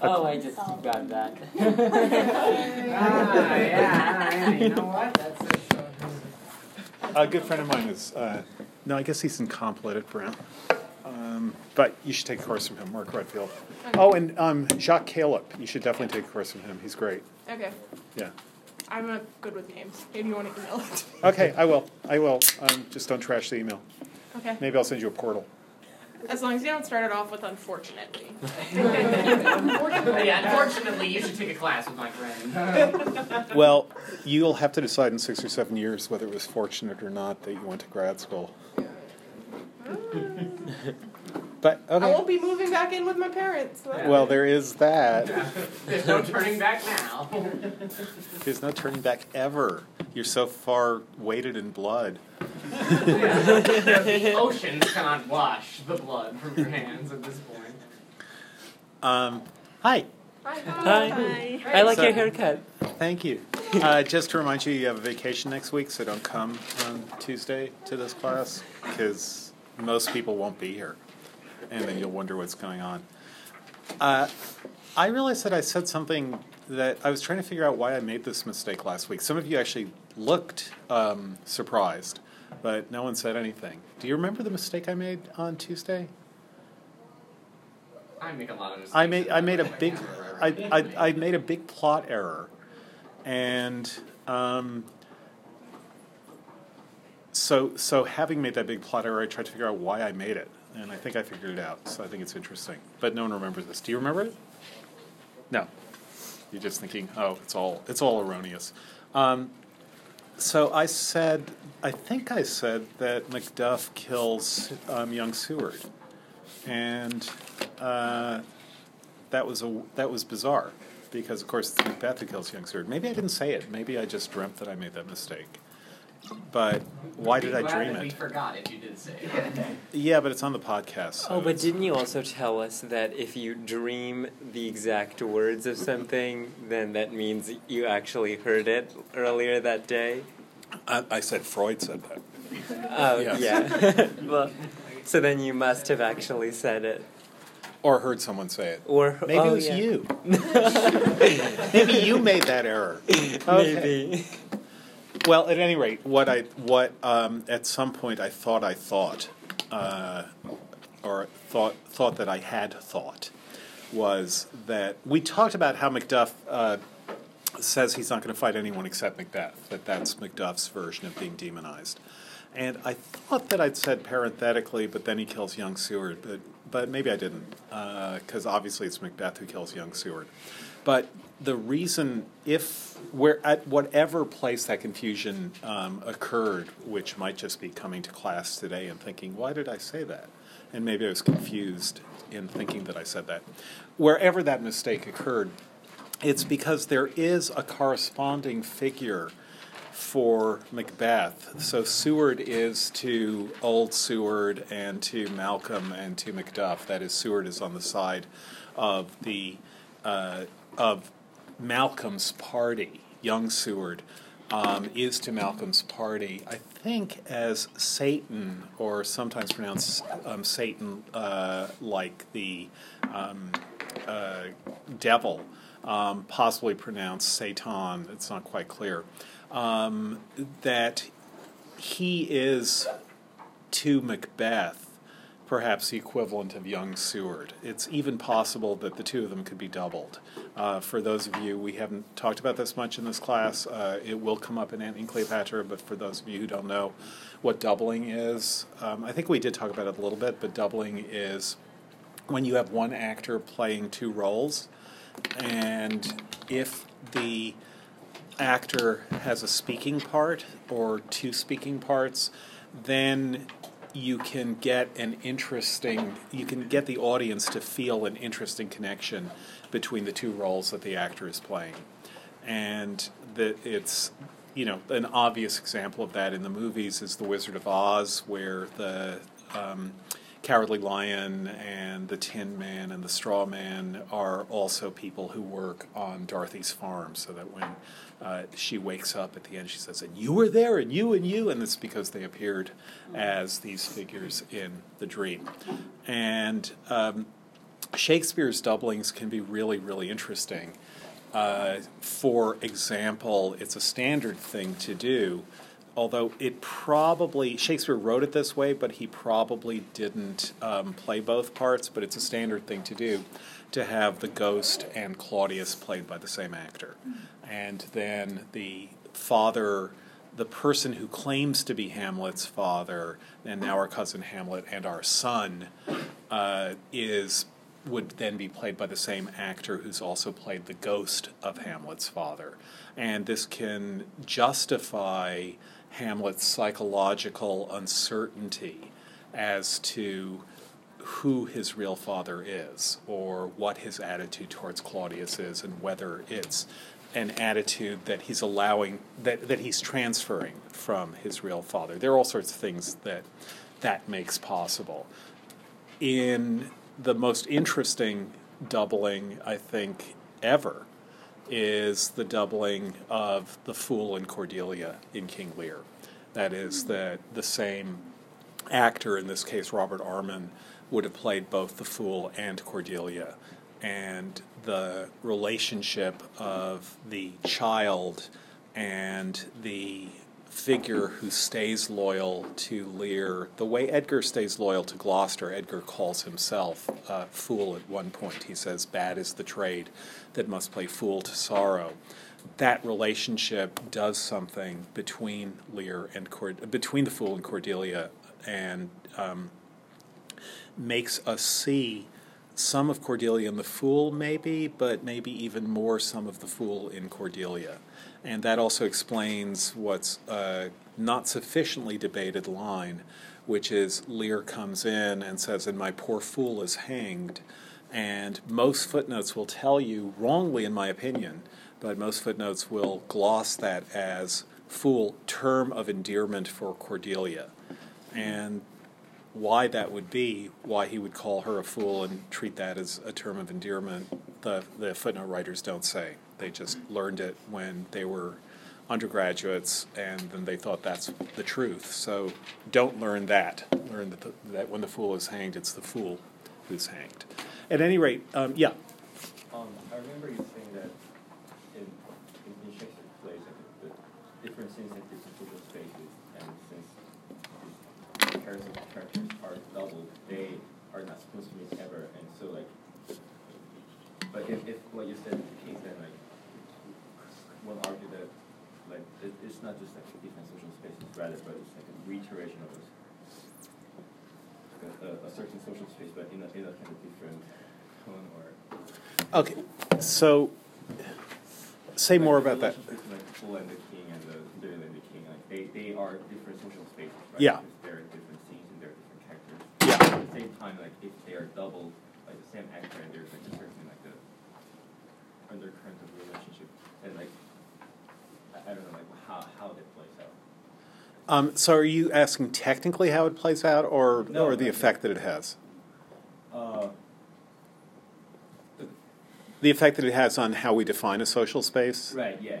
Oh, I just got that. Ah, yeah, yeah, you know what? That's it. A good friend of mine is, uh, no, I guess he's in comp lit at Brown. Um, but you should take a course from him, Mark Redfield. Oh, and um, Jacques Khalip. You should definitely take a course from him. He's great. Okay. Yeah. I'm not good with names. Maybe you want to email it. Okay, I will. I will. Um, just don't trash the email. Okay. Maybe I'll send you a portal. As long as you don't start it off with unfortunately. yeah, unfortunately, you should take a class with my friend. Well, you'll have to decide in six or seven years whether it was fortunate or not that you went to grad school. But I won't be moving back in with my parents. so Well, there is that. There's no turning back now. There's no turning back ever. You're so far weighted in blood. the oceans cannot wash the blood from your hands at this point. Um, hi. Hi. Hi. I like So- your haircut. Thank you. Uh, just to remind you, you have a vacation next week, so don't come on Tuesday to this class because most people won't be here, and then you'll wonder what's going on. Uh, I realized that I said something that I was trying to figure out why I made this mistake last week. Some of you actually looked um, surprised, but no one said anything. Do you remember the mistake I made on Tuesday? I make a lot of mistakes. I made I made a big I. I, I made a big plot error, and um, so so having made that big plot error, I tried to figure out why I made it, and I think I figured it out. So I think it's interesting, but no one remembers this. Do you remember it? No, you're just thinking, oh, it's all it's all erroneous. Um, so I said, I think I said that Macduff kills um, young Seward, and uh, that was a that was bizarre because of course it's Macbeth who kills young Seward. Maybe I didn't say it. Maybe I just dreamt that I made that mistake. But why did I dream that We it? forgot if you did say it. Yeah, but it's on the podcast. so Oh, but it's- didn't you also tell us that if you dream the exact words of something, then that means you actually heard it earlier that day? I, I said Freud said that. Oh, Yes. yeah. well, so then you must have actually said it. Or heard someone say it. Or Maybe oh, it was yeah. you. Maybe you made that error. Okay. Maybe. Well, at any rate, what I what um, at some point I thought I thought, uh, or thought thought that I had thought, was that we talked about how Macduff uh, says he's not going to fight anyone except Macbeth. That that's Macduff's version of being demonized. And I thought that I'd said parenthetically, but then he kills young Seward. But but maybe I didn't, because obviously it's Macbeth who kills young Seward. But the reason, if where at whatever place that confusion um, occurred, which might just be coming to class today and thinking, why did I say that? And maybe I was confused in thinking that I said that. Wherever that mistake occurred, it's because there is a corresponding figure for Macbeth. So Seward is to Old Seward and to Malcolm and to Macduff. That is, Seward is on the side of the uh, of Malcolm's party. Young Seward um, is to Malcolm's party. I think as Seyton, or sometimes pronounced um, Satan, uh, like the um, uh, devil, um, possibly pronounced Satan. It's not quite clear. Um, that he is to Macbeth perhaps the equivalent of young Seward. It's even possible that the two of them could be doubled. Uh, for those of you, we haven't talked about this much in this class. Uh, it will come up in and Cleopatra, but for those of you who don't know what doubling is, um, I think we did talk about it a little bit, but doubling is when you have one actor playing two roles, and if the actor has a speaking part or two speaking parts, then you can get an interesting, you can get the audience to feel an interesting connection between the two roles that the actor is playing. And that it's, you know, an obvious example of that in the movies is The Wizard of Oz, where the um, Cowardly Lion and the Tin Man and the Straw Man are also people who work on Dorothy's farm, so that when uh, she wakes up at the end, she says, "And you were there, and you and you," and it's because they appeared as these figures in the dream. And um, Shakespeare's doublings can be really, really interesting. Uh, for example, it's a standard thing to do, although it probably, Shakespeare wrote it this way, but he probably didn't um, play both parts, but it's a standard thing to do to have the ghost and Claudius played by the same actor. And then the father, the person who claims to be Hamlet's father, and now our cousin Hamlet and our son, uh, is would then be played by the same actor who's also played the ghost of Hamlet's father. And this can justify Hamlet's psychological uncertainty as to who his real father is or what his attitude towards Claudius is and whether it's an attitude that he's allowing that, that he's transferring from his real father. There are all sorts of things that that makes possible. In the most interesting doubling, I think, ever is the doubling of the Fool and Cordelia in King Lear. That is, that the same actor, in this case Robert Armin, would have played both the Fool and Cordelia. And the relationship of the child and the figure who stays loyal to Lear, the way Edgar stays loyal to Gloucester, Edgar calls himself a fool at one point. He says, Bad is the trade that must play fool to sorrow. That relationship does something between Lear and Cord- between the fool and Cordelia, and um, makes us see some of Cordelia in the fool, maybe, but maybe even more some of the fool in Cordelia. And that also explains what's a not sufficiently debated line, which is Lear comes in and says, And my poor fool is hanged. And most footnotes will tell you, wrongly in my opinion, but most footnotes will gloss that as fool, term of endearment for Cordelia. And why that would be, why he would call her a fool and treat that as a term of endearment, the, the footnote writers don't say. They just learned it when they were undergraduates and then they thought that's the truth. So don't learn that. Learn that, the, that when the fool is hanged, it's the fool who's hanged. At any rate, um, yeah. Um, I remember you saying that in, in, in Shakespeare's plays, that the different scenes have different social spaces, and since the characters, characters are doubled, they are not supposed to meet ever, and so like, but if, if what you said is the case, then like, one argue that like it, it's not just like a different social spaces, rather, but it's like a reiteration of like a, a, certain social space, but in a, in a kind of different tone or. Okay, so say more about that. Like the and the King and the the King, like they, they are different social spaces, right? Yeah. Because there are different scenes and there are different characters. Yeah. At the same time, like if they are doubled, like the same actor, and there's like a certain like the undercurrent of relationship, and like I, I don't know, like how how that plays out. Um, so are you asking technically how it plays out or, No, or the effect that it has? Uh, The effect that it has on how we define a social space? right. Yeah.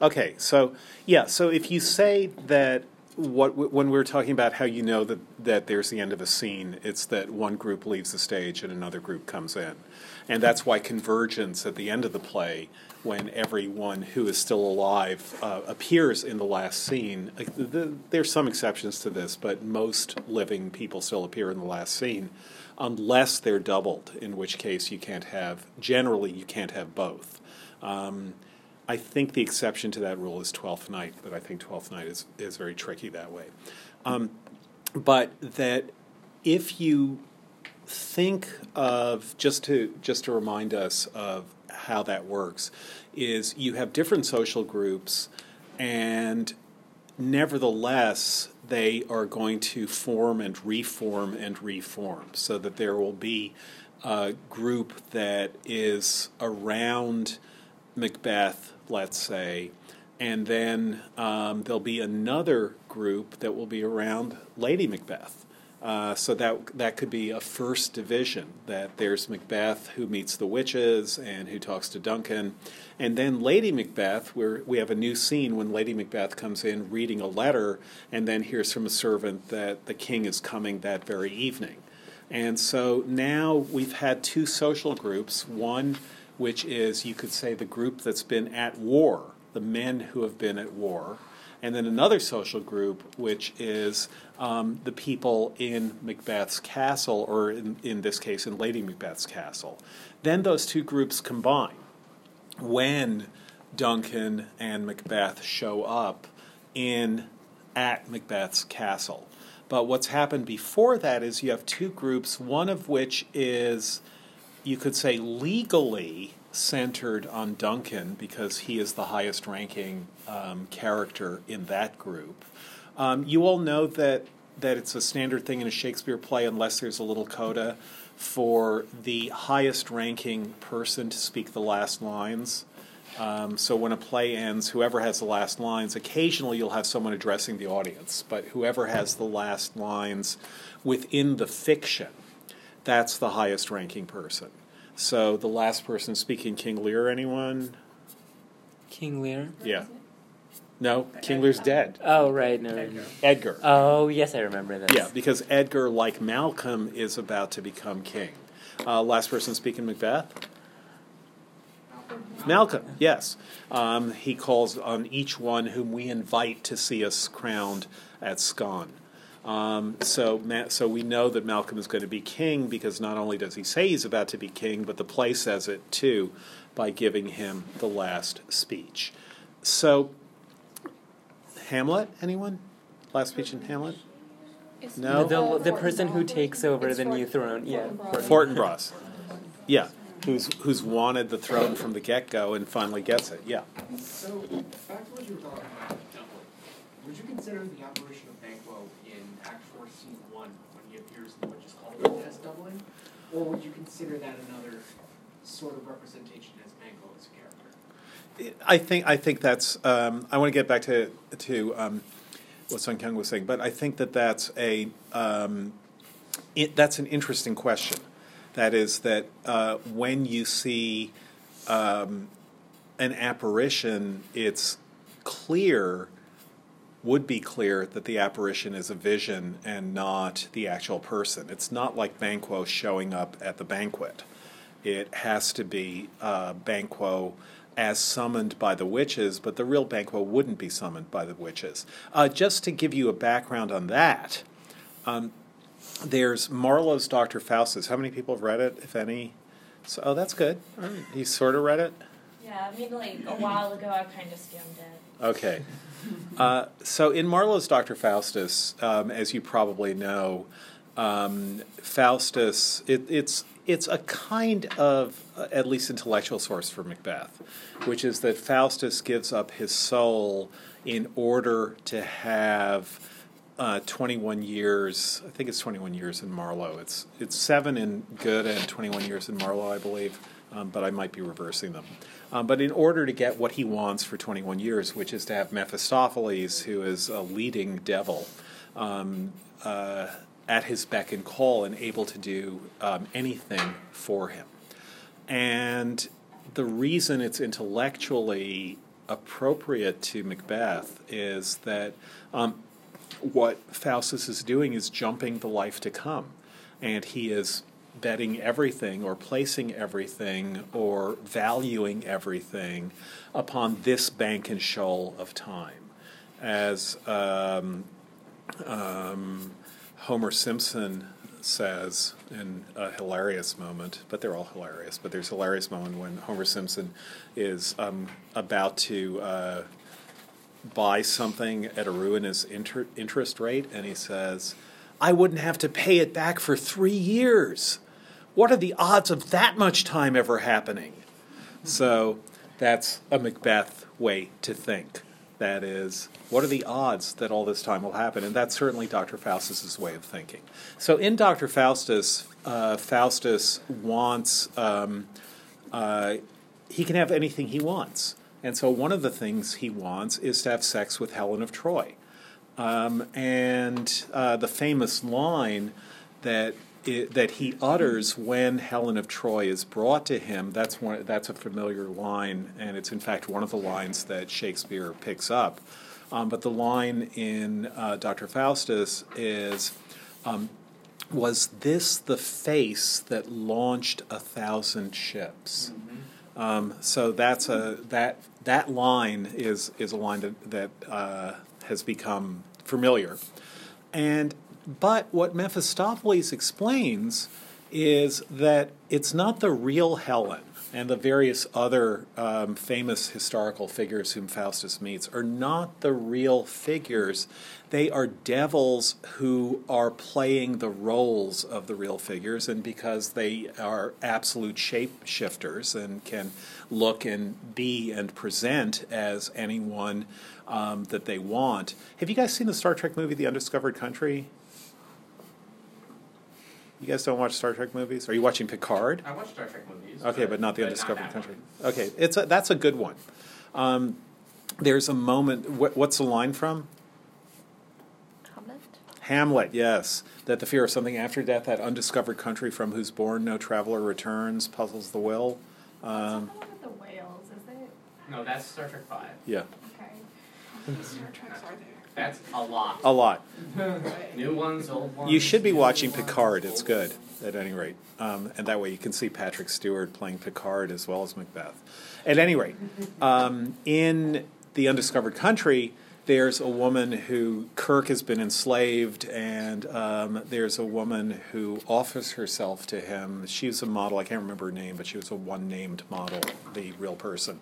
Okay, so yeah, so if you say that what when we're talking about how you know that that there's the end of a scene, it's that one group leaves the stage and another group comes in, and that's why convergence at the end of the play, when everyone who is still alive uh, appears in the last scene. uh, the, there's some exceptions to this, but most living people still appear in the last scene, unless they're doubled, in which case you can't have generally you can't have both. Um, I think the exception to that rule is Twelfth Night, but I think Twelfth Night is, is very tricky that way. Um, but that if you think of just to just to remind us of how that works is you have different social groups and nevertheless they are going to form and reform and reform so that there will be a group that is around Macbeth, let's say, and then um, there'll be another group that will be around Lady Macbeth. Uh, so that that could be a first division. That there's Macbeth who meets the witches and who talks to Duncan, and then Lady Macbeth, where we have a new scene when Lady Macbeth comes in reading a letter, and then hears from a servant that the king is coming that very evening. And so now we've had two social groups. One, which is, you could say, the group that's been at war, the men who have been at war. And then another social group, which is um, the people in Macbeth's castle, or in, in this case, in Lady Macbeth's castle. Then those two groups combine. When Duncan and Macbeth show up in at Macbeth's castle. But what's happened before that is you have two groups, one of which is, you could say, legally centered on Duncan because he is the highest ranking um, character in that group. Um, you all know that, that it's a standard thing in a Shakespeare play, unless there's a little coda, for the highest ranking person to speak the last lines. Um, so when a play ends, whoever has the last lines, occasionally you'll have someone addressing the audience, but whoever has the last lines within the fiction, that's the highest ranking person. So the last person speaking King Lear, anyone? King Lear. Yeah. No, King Lear's dead. Oh right, no. Edgar. Oh yes, I remember this. Yeah, because Edgar, like Malcolm, is about to become king. Uh, last person speaking Macbeth? Malcolm, yes. Um, he calls on each one whom we invite to see us crowned at Scone. Um, so, Ma- so we know that Malcolm is going to be king because not only does he say he's about to be king, but the play says it too by giving him the last speech. So, Hamlet, anyone? Last speech in Hamlet? No? The, the person who takes over the new throne. Yeah. Fortinbras. Yeah, who's who's wanted the throne from the get go and finally gets it. Yeah. So, back to what you were talking about, Would you consider the apparition of Banquo in Act 4, Scene 1, when he appears in what is called as doubling? Or would you consider that another sort of representation as Banquo as a character? I think I think that's. Um, I want to get back to to um, what Sun Kyung was saying, but I think that that's a um, it, that's an interesting question. That is that uh, when you see um, an apparition, it's clear would be clear that the apparition is a vision and not the actual person. It's not like Banquo showing up at the banquet. It has to be uh, Banquo as summoned by the witches, but the real Banquo wouldn't be summoned by the witches. Uh, just to give you a background on that, um, there's Marlowe's Dr. Faustus. How many people have read it, if any? So, oh, that's good. You sort of read it? Yeah, I mean, like a while ago I kind of skimmed it. Okay. Uh, so in Marlowe's Dr. Faustus, um, as you probably know, um, Faustus, it, it's it's a kind of uh, at least intellectual source for Macbeth, which is that Faustus gives up his soul in order to have uh, 21 years. I think it's 21 years in Marlowe. It's it's seven in Goethe and 21 years in Marlowe, I believe, um, but I might be reversing them. Um, but in order to get what he wants for 21 years, which is to have Mephistopheles, who is a leading devil, um, uh, at his beck and call and able to do um, anything for him. And the reason it's intellectually appropriate to Macbeth is that um, what Faustus is doing is jumping the life to come. And he is betting everything or placing everything or valuing everything upon this bank and shoal of time. As um, um, Homer Simpson says in a hilarious moment, but they're all hilarious, but there's a hilarious moment when Homer Simpson is um, about to. Uh, buy something at a ruinous inter- interest rate, and he says, I wouldn't have to pay it back for three years. What are the odds of that much time ever happening? So that's a Macbeth way to think. That is, what are the odds that all this time will happen? And that's certainly Dr. Faustus's way of thinking. So in Dr. Faustus, uh, Faustus wants, um, uh, he can have anything he wants. And so one of the things he wants is to have sex with Helen of Troy. Um, and uh, the famous line that i that he utters when Helen of Troy is brought to him, that's, one, that's a familiar line, and it's in fact one of the lines that Shakespeare picks up. Um, but the line in uh, Dr. Faustus is um, was this the face that launched a thousand ships? Um, so that's a that that line is is a line that that uh, has become familiar, and but what Mephistopheles explains is that it's not the real Helen and the various other um, famous historical figures whom Faustus meets are not the real figures. They are devils who are playing the roles of the real figures, and because they are absolute shapeshifters and can look and be and present as anyone um, that they want. Have you guys seen the Star Trek movie, The Undiscovered Country? You guys don't watch Star Trek movies? Are you watching Picard? I watch Star Trek movies. Okay, but not the but Undiscovered that Country. one. Okay, it's a, that's a good one. Um, there's a moment. What, what's the line from Hamlet? Hamlet? Yes, that the fear of something after death, that undiscovered country from whose bourne no traveler returns, puzzles the will. Um, Something with the whales, is it? No, that's Star Trek Five. yeah, Okay. Star Treks are there. That's a lot. a lot. New ones, old ones. You should be watching Picard. It's good, at any rate. Um, and that way you can see Patrick Stewart playing Picard as well as Macbeth. At any rate, um, in The Undiscovered Country, there's a woman who, Kirk has been enslaved, and um, there's a woman who offers herself to him. She's a model, I can't remember her name, but she was a one named model, the real person,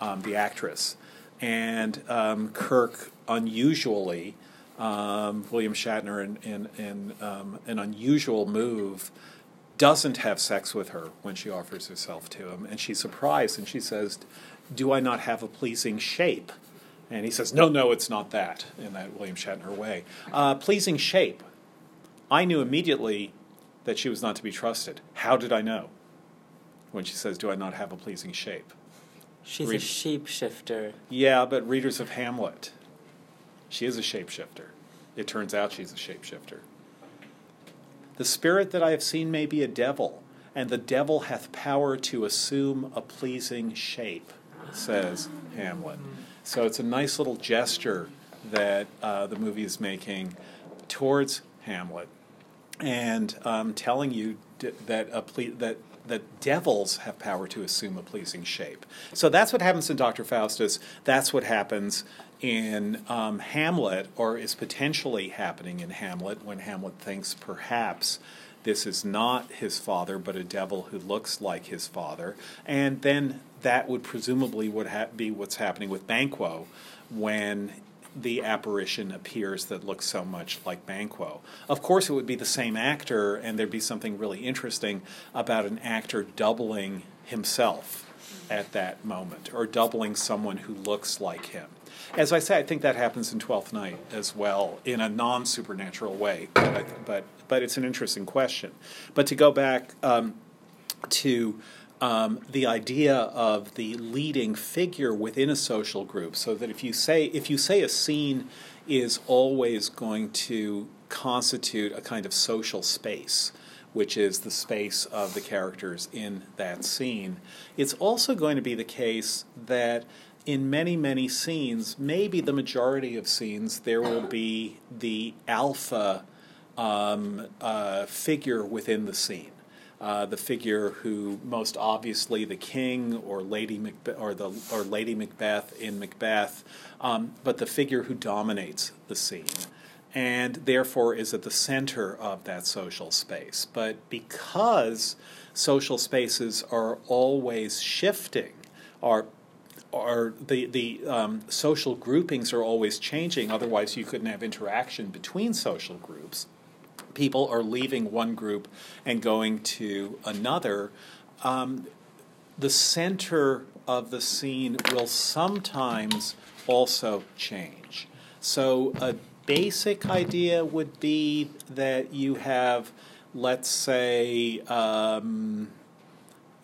um, the actress. And um, Kirk, unusually, um, William Shatner, in, in, in um, an unusual move, doesn't have sex with her when she offers herself to him. And she's surprised and she says, Do I not have a pleasing shape? And he says, No, no, it's not that, in that William Shatner way. Uh, pleasing shape. I knew immediately that she was not to be trusted. How did I know? When she says, Do I not have a pleasing shape? She's Read- a shapeshifter. Yeah, but readers of Hamlet, she is a shapeshifter. It turns out she's a shapeshifter. The spirit that I have seen may be a devil, and the devil hath power to assume a pleasing shape, says Hamlet. So it's a nice little gesture that uh, the movie is making towards Hamlet and um, telling you d- that ple- that that devils have power to assume a pleasing shape. So that's what happens in Dr. Faustus. That's what happens in um, Hamlet, or is potentially happening in Hamlet when Hamlet thinks perhaps this is not his father, but a devil who looks like his father, and then that would presumably would ha- be what's happening with Banquo when the apparition appears that looks so much like Banquo. Of course, it would be the same actor, and there'd be something really interesting about an actor doubling himself at that moment, or doubling someone who looks like him. As I say, I think that happens in Twelfth Night as well, in a non supernatural way, but, but, but it's an interesting question. But to go back um, to um, the idea of the leading figure within a social group, so that if you say if you say a scene is always going to constitute a kind of social space, which is the space of the characters in that scene, it's also going to be the case that in many many scenes, maybe the majority of scenes, there will be the alpha um, uh, figure within the scene uh, the figure who most obviously the king or Lady Macbeth or the or Lady Macbeth in Macbeth, um, but the figure who dominates the scene, and therefore is at the center of that social space. But because social spaces are always shifting, are are the the um, social groupings are always changing. Otherwise, you couldn't have interaction between social groups people are leaving one group and going to another, um, the center of the scene will sometimes also change. So, a basic idea would be that you have, let's say, um,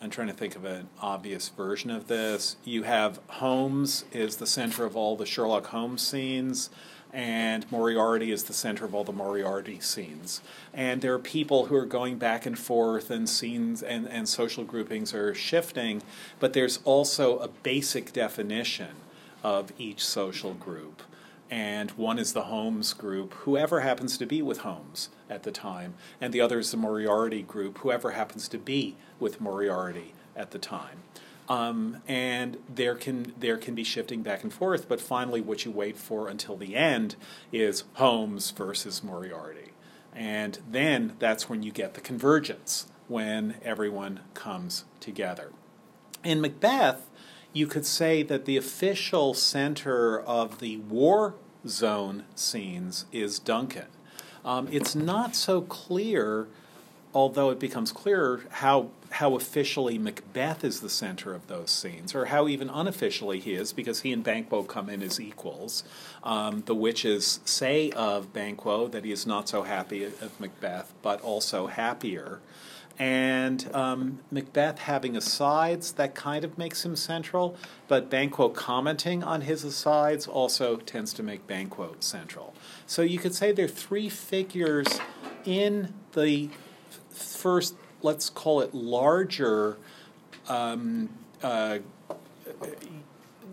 I'm trying to think of an obvious version of this. You have Holmes is the center of all the Sherlock Holmes scenes, and Moriarty is the center of all the Moriarty scenes. And there are people who are going back and forth, and scenes and, and social groupings are shifting, but there's also a basic definition of each social group. and one is the Holmes group, whoever happens to be with Holmes at the time, and the other is the Moriarty group, whoever happens to be with Moriarty at the time. Um, and there can there can be shifting back and forth, but finally, what you wait for until the end is Holmes versus Moriarty, and then that's when you get the convergence when everyone comes together. In Macbeth, you could say that the official center of the war zone scenes is Duncan. Um, it's not so clear, although it becomes clearer, how how officially Macbeth is the center of those scenes, or how even unofficially he is, because he and Banquo come in as equals. Um, the witches say of Banquo that he is not so happy of Macbeth, but also happier. And um, Macbeth having asides, that kind of makes him central, but Banquo commenting on his asides also tends to make Banquo central. So you could say there are three figures in the first, let's call it larger, um, uh,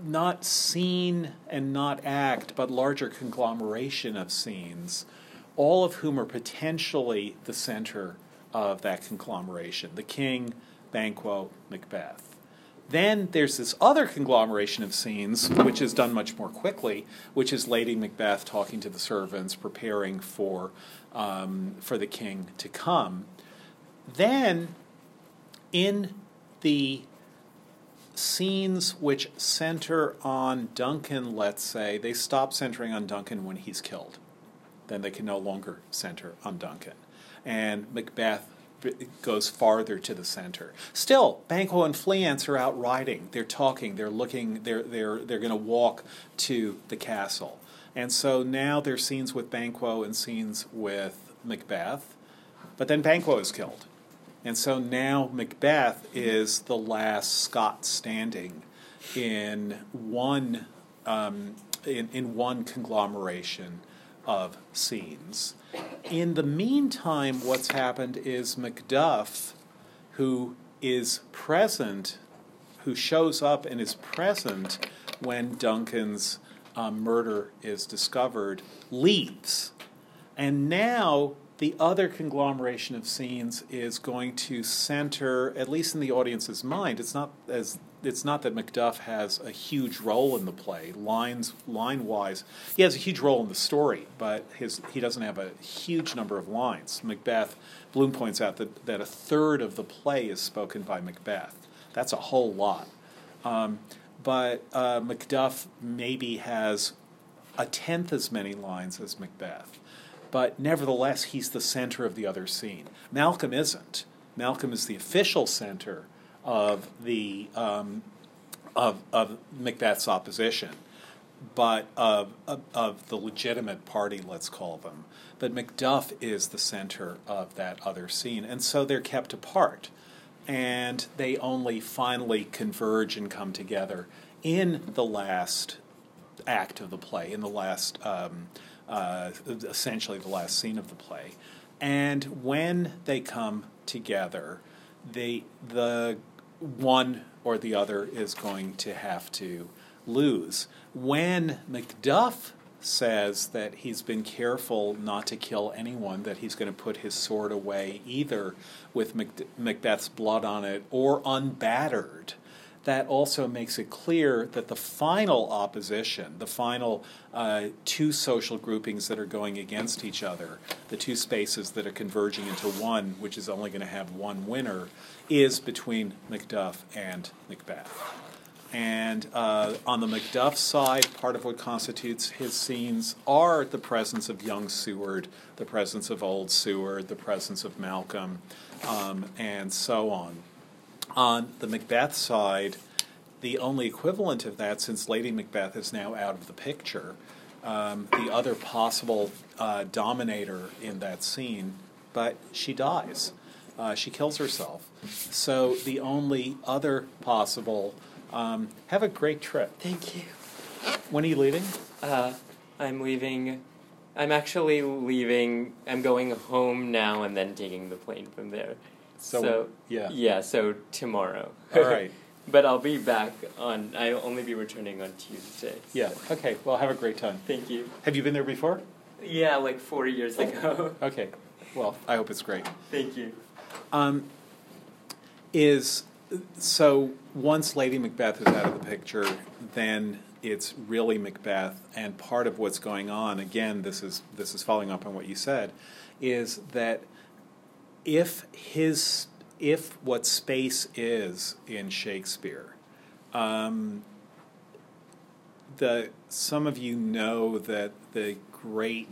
not scene and not act, but larger conglomeration of scenes, all of whom are potentially the center of that conglomeration the king, Banquo, Macbeth. Then there's this other conglomeration of scenes, which is done much more quickly, which is Lady Macbeth talking to the servants, preparing for, um, for the king to come. Then, in the scenes which center on Duncan, let's say, they stop centering on Duncan when he's killed. Then they can no longer center on Duncan and Macbeth goes farther to the center. Still, Banquo and Fleance are out riding. They're talking. They're looking. They're they're they're going to walk to the castle. And so now there's scenes with Banquo and scenes with Macbeth, but then Banquo is killed. And so now Macbeth is the last Scot standing in one um, in, in one conglomeration of scenes. In the meantime, what's happened is Macduff, who is present, who shows up and is present when Duncan's um, murder is discovered, leaves. And now the other conglomeration of scenes is going to center, at least in the audience's mind, it's not as it's not that Macduff has a huge role in the play, lines line wise. He has a huge role in the story, but his he doesn't have a huge number of lines. Macbeth, Bloom points out that, that a third of the play is spoken by Macbeth. That's a whole lot. Um, but uh, Macduff maybe has a tenth as many lines as Macbeth but nevertheless, he's the center of the other scene. Malcolm isn't. Malcolm is the official center of the um, of, of Macbeth's opposition, but of, of, of the legitimate party, let's call them. But Macduff is the center of that other scene, and so they're kept apart, and they only finally converge and come together in the last act of the play, in the last. Um, uh, essentially the last scene of the play. And when they come together, they the one or the other is going to have to lose. When Macduff says that he's been careful not to kill anyone, that he's going to put his sword away either with Macbeth's blood on it or unbattered, that also makes it clear that the final opposition, the final uh, two social groupings that are going against each other, the two spaces that are converging into one, which is only going to have one winner, is between Macduff and Macbeth. And uh, on the Macduff side, part of what constitutes his scenes are the presence of young Seward, the presence of old Seward, the presence of Malcolm, um, and so on. On the Macbeth side, the only equivalent of that, since Lady Macbeth is now out of the picture, um, the other possible uh, dominator in that scene, but she dies. Uh, she kills herself. So the only other possible. Um, have a great trip. Thank you. When are you leaving? Uh, I'm leaving. I'm actually leaving. I'm going home now and then taking the plane from there. So, So, yeah. Yeah, so tomorrow. All right. but I'll be back on. I'll only be returning on Tuesday. Yeah. Okay. Well, have a great time. Thank you. Have you been there before? Yeah, like four years ago. Okay. Well, I hope it's great. Thank you. Um, is so once Lady Macbeth is out of the picture, then it's really Macbeth, and part of what's going on. Again, this is this is following up on what you said, is that if his if what space is in Shakespeare, um, the some of you know that the great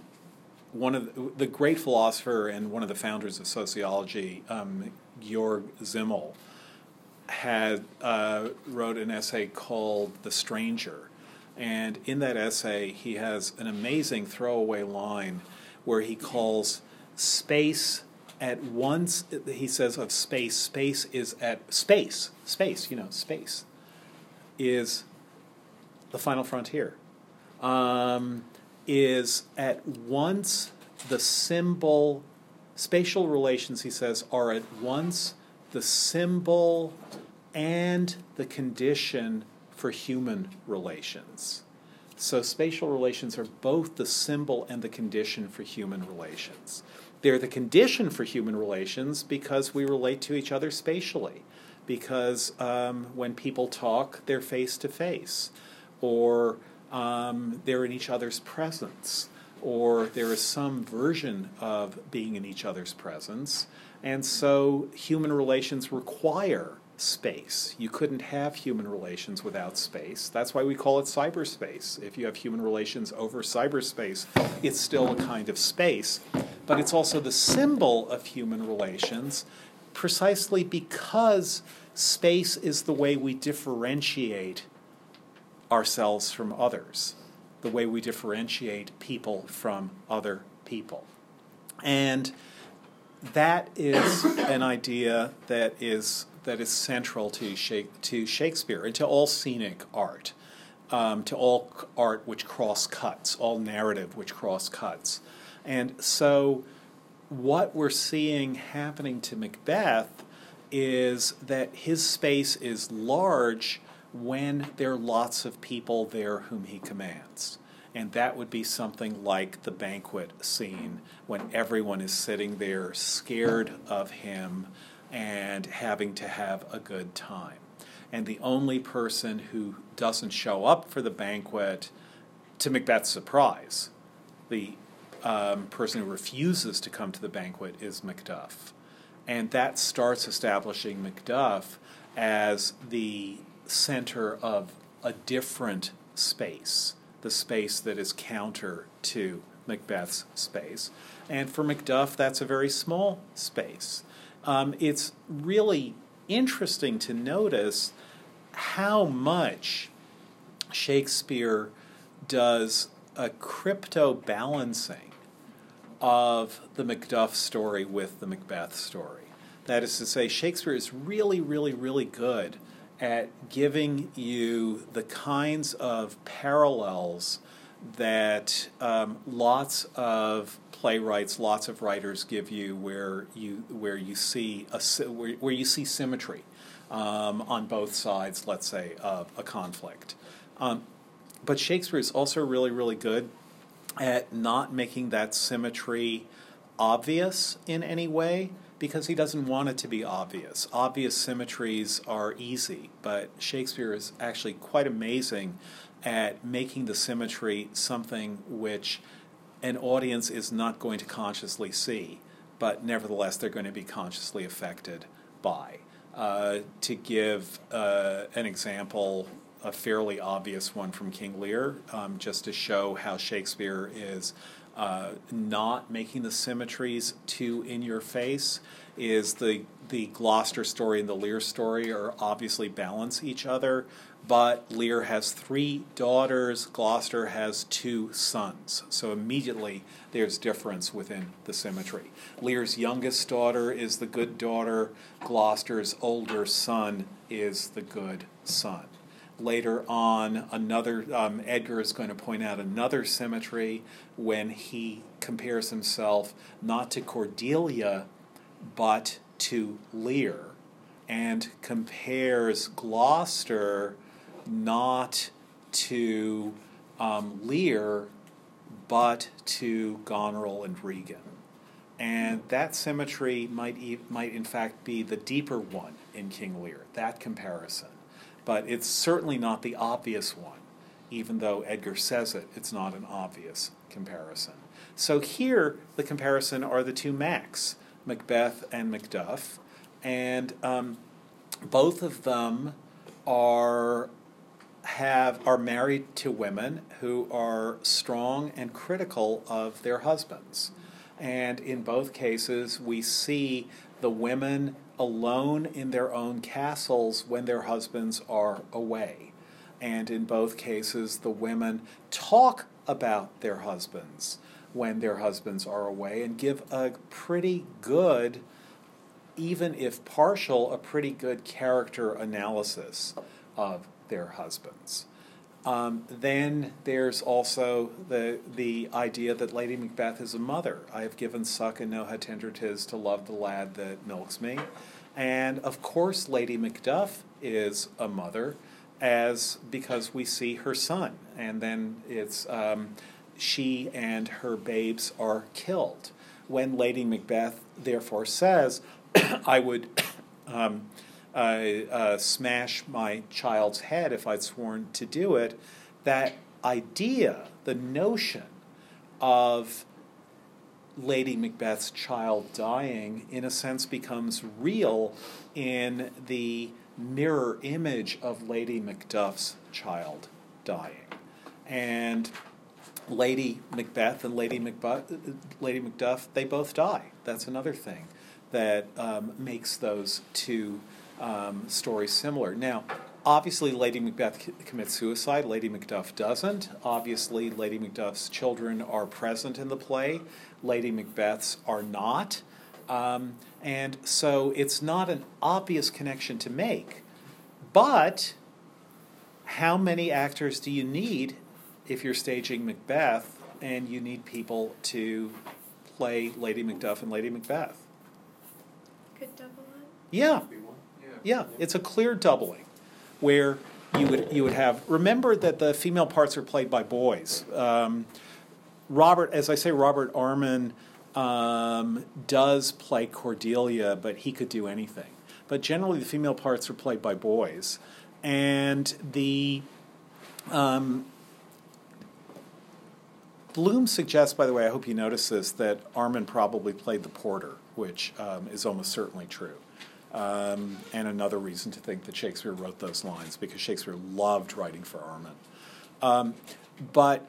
one of the, the great philosopher and one of the founders of sociology, um, Georg Simmel, had uh, wrote an essay called "The Stranger," and in that essay, he has an amazing throwaway line where he calls space at once. He says of space, space is at space, space. You know, space is the final frontier. Um, is at once the symbol, spatial relations, he says, are at once the symbol and the condition for human relations. So, spatial relations are both the symbol and the condition for human relations. They're the condition for human relations because we relate to each other spatially, because um, when people talk, they're face to face, or um, they're in each other's presence, or there is some version of being in each other's presence. And so human relations require space. You couldn't have human relations without space. That's why we call it cyberspace. If you have human relations over cyberspace, it's still a kind of space, but it's also the symbol of human relations precisely because space is the way we differentiate ourselves from others, the way we differentiate people from other people. And that is an idea that is that is central to, to Shakespeare and to all scenic art, um, to all art which cross cuts, all narrative which cross cuts. And so, what we're seeing happening to Macbeth is that his space is large when there are lots of people there whom he commands. And that would be something like the banquet scene when everyone is sitting there scared of him and having to have a good time. And the only person who doesn't show up for the banquet, to Macbeth's surprise, the um, person who refuses to come to the banquet is Macduff. And that starts establishing Macduff as the center of a different space, the space that is counter to Macbeth's space. And for Macduff, that's a very small space. Um, it's really interesting to notice how much Shakespeare does a crypto balancing of the Macduff story with the Macbeth story. That is to say, Shakespeare is really, really, really good at giving you the kinds of parallels that um, lots of playwrights, lots of writers give you, where you where you see a where, where you see symmetry um, on both sides, let's say, of a conflict. Um, but Shakespeare is also really, really good at not making that symmetry obvious in any way because he doesn't want it to be obvious. Obvious symmetries are easy, but Shakespeare is actually quite amazing at making the symmetry something which an audience is not going to consciously see, but nevertheless they're going to be consciously affected by. Uh, to give uh, an example, a fairly obvious one from King Lear, um, just to show how Shakespeare is uh, not making the symmetries too in your face is the the Gloucester story and the Lear story are obviously balance each other, but Lear has three daughters, Gloucester has two sons. So immediately there's difference within the symmetry. Lear's youngest daughter is the good daughter, Gloucester's older son is the good son. Later on, another um, Edgar is going to point out another symmetry when he compares himself not to Cordelia, but to Lear. and compares Gloucester not to um, Lear, but to Goneril and Regan. And that symmetry might, e- might in fact be the deeper one in King Lear, that comparison. But it's certainly not the obvious one, even though Edgar says it, it's not an obvious comparison. So here, the comparison are the two Macs, Macbeth and Macduff, and um, both of them are have are married to women who are strong and critical of their husbands. And in both cases, we see the women alone in their own castles when their husbands are away. And in both cases, the women talk about their husbands when their husbands are away and give a pretty good, even if partial, a pretty good character analysis of their husbands. Um, then there's also the the idea that Lady Macbeth is a mother. I have given suck and know how tender tender 'tis to love the lad that milks me, and of course Lady Macduff is a mother, as because we see her son, and then it's um, she and her babes are killed. When Lady Macbeth therefore says, "I would." Um, uh, uh, smash my child's head if I'd sworn to do it, that idea, the notion of Lady Macbeth's child dying, in a sense, becomes real in the mirror image of Lady Macduff's child dying. And Lady Macbeth and Lady, Macbeth, Lady Macduff, they both die. That's another thing that um, makes those two um, stories similar. Now, obviously, Lady Macbeth c- commits suicide. Lady Macduff doesn't. Obviously, Lady Macduff's children are present in the play. Lady Macbeth's are not. Um, and so it's not an obvious connection to make. But how many actors do you need if you're staging Macbeth and you need people to play Lady Macduff and Lady Macbeth? Could double it. Yeah, yeah, it's a clear doubling, where you would you would have. Remember that the female parts are played by boys. Um, Robert, as I say, Robert Armin um, does play Cordelia, but he could do anything. But generally, the female parts are played by boys, and the um, Bloom suggests, by the way, I hope you notice this, that Armin probably played the porter, which um, is almost certainly true. Um, and another reason to think that Shakespeare wrote those lines, because Shakespeare loved writing for Armin. Um, but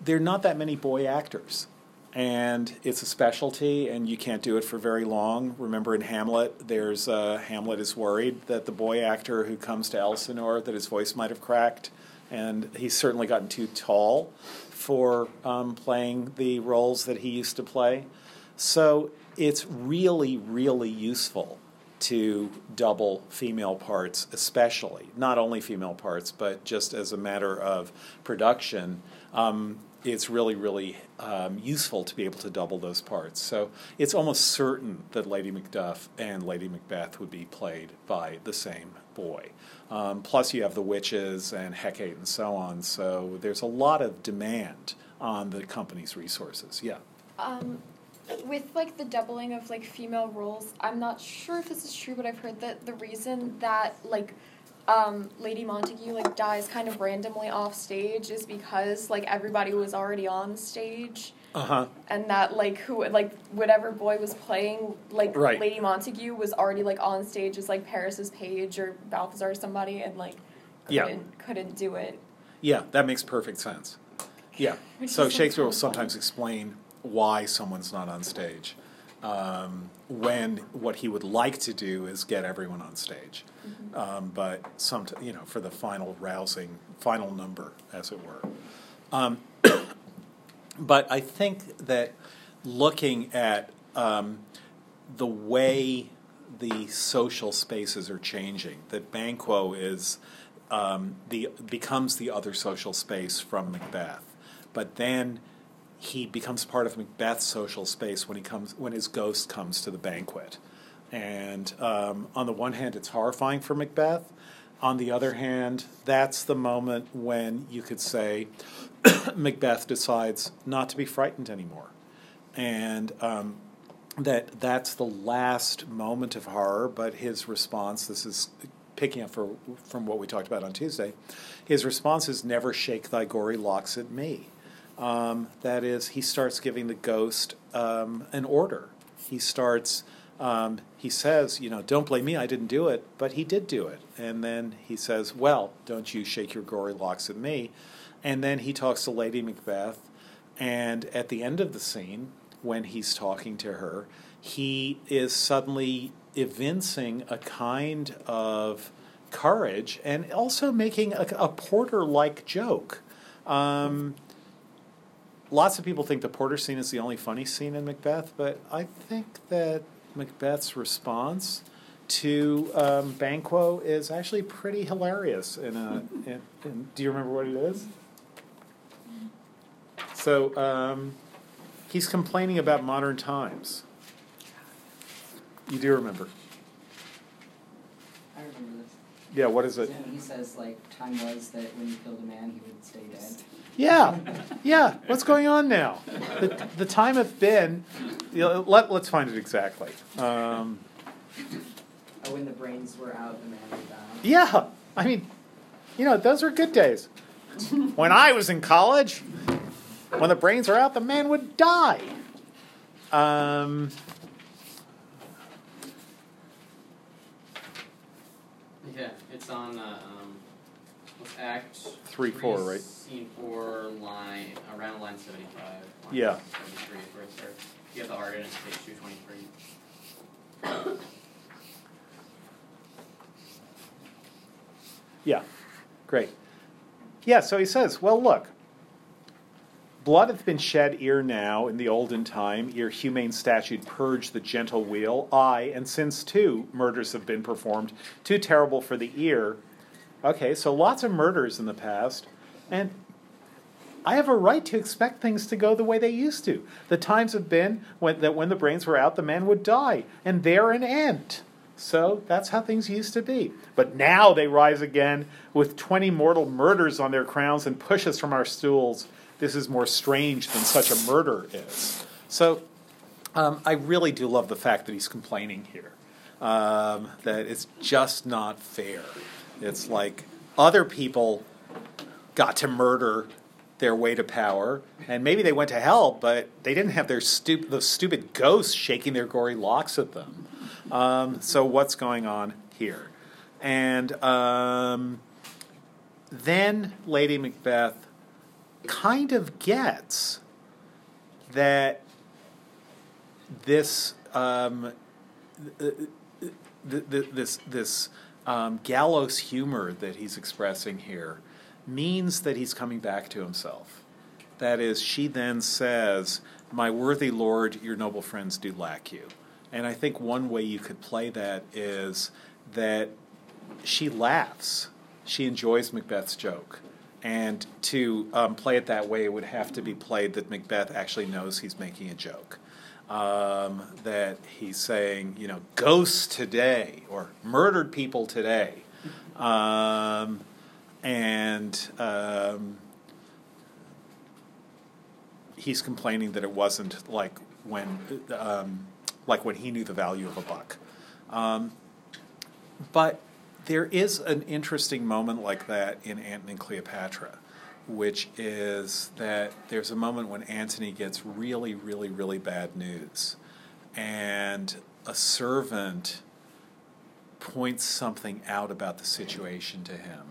there are not that many boy actors. And it's a specialty, and you can't do it for very long. Remember in Hamlet, there's uh, Hamlet is worried that the boy actor who comes to Elsinore that his voice might have cracked, and he's certainly gotten too tall for um, playing the roles that he used to play. So it's really, really useful to double female parts, especially not only female parts, but just as a matter of production. Um, it's really, really um, useful to be able to double those parts. So it's almost certain that Lady Macduff and Lady Macbeth would be played by the same boy. Um, plus, you have the witches and Hecate and so on. So there's a lot of demand on the company's resources. Yeah. Um, with like the doubling of like female roles, I'm not sure if this is true, but I've heard that the reason that like um, Lady Montague like dies kind of randomly off stage is because like everybody was already on stage. Uh huh. And that like who like whatever boy was playing like Right. Lady Montague was already like on stage as like Paris's page or Balthazar or somebody and like Yeah. couldn't couldn't do it. Yeah, that makes perfect sense. Yeah. So Shakespeare will sometimes explain why someone's not on stage. Um, when what he would like to do is get everyone on stage, um, but some you know for the final rousing final number, as it were. Um, but I think that looking at um, the way the social spaces are changing, that Banquo is um, the becomes the other social space from Macbeth, but then he becomes part of Macbeth's social space when he comes when his ghost comes to the banquet. And um, on the one hand, it's horrifying for Macbeth. On the other hand, that's the moment when you could say Macbeth decides not to be frightened anymore. And um, that that's the last moment of horror, but his response, this is picking up for, from what we talked about on Tuesday, his response is never shake thy gory locks at me. Um, that is, he starts giving the ghost um, an order. He starts, um, he says, you know, don't blame me, I didn't do it, but he did do it. And then he says, well, don't you shake your gory locks at me. And then he talks to Lady Macbeth, and at the end of the scene, when he's talking to her, he is suddenly evincing a kind of courage and also making a, a Porter like joke. Um, lots of people think the Porter scene is the only funny scene in Macbeth, but I think that Macbeth's response to um, Banquo is actually pretty hilarious. In a, in, in, do you remember what it is? So um, he's complaining about modern times. You do remember? I remember this. Yeah. What is it? He says like time was that when you killed a man, he would stay dead. Yeah, yeah. What's going on now? The, the time hath been. You know, let Let's find it exactly. Um, Oh, when the brains were out, the man would die. yeah, I mean, you know, those were good days. When I was in college, when the brains are out, the man would die. Um, Yeah, it's on uh, um, what's Act Three, four, right? Scene four, line around line seventy-five. Line Yeah. Seventy-three, where it starts. You have the art in it's page two twenty-three. Yeah, great. Yeah, so he says, well, look, blood hath been shed ere now in the olden time, ere humane statute purged the gentle wheel. Aye, and since too murders have been performed, too terrible for the ear. Okay, so lots of murders in the past, and I have a right to expect things to go the way they used to. The times have been when, that when the brains were out, the man would die, and there an end. So that's how things used to be. But now they rise again with 20 mortal murders on their crowns and push us from our stools. This is more strange than such a murder is. So um, I really do love the fact that he's complaining here. Um, that it's just not fair. It's like other people got to murder their way to power, and maybe they went to hell, but they didn't have their stup- those stupid ghosts shaking their gory locks at them. Um, so what's going on here? And um, then Lady Macbeth kind of gets that this um, th- th- th- this this um, gallows humor that he's expressing here means that he's coming back to himself. That is, she then says, "My worthy lord, your noble friends do lack you." And I think one way you could play that is that she laughs. She enjoys Macbeth's joke. And to um, play it that way, it would have to be played that Macbeth actually knows he's making a joke. Um, that he's saying, you know, ghosts today or murdered people today. Um, and um, he's complaining that it wasn't like when um, like when he knew the value of a buck. Um, but there is an interesting moment like that in Antony and Cleopatra, which is that there's a moment when Antony gets really, really, really bad news, and a servant points something out about the situation to him,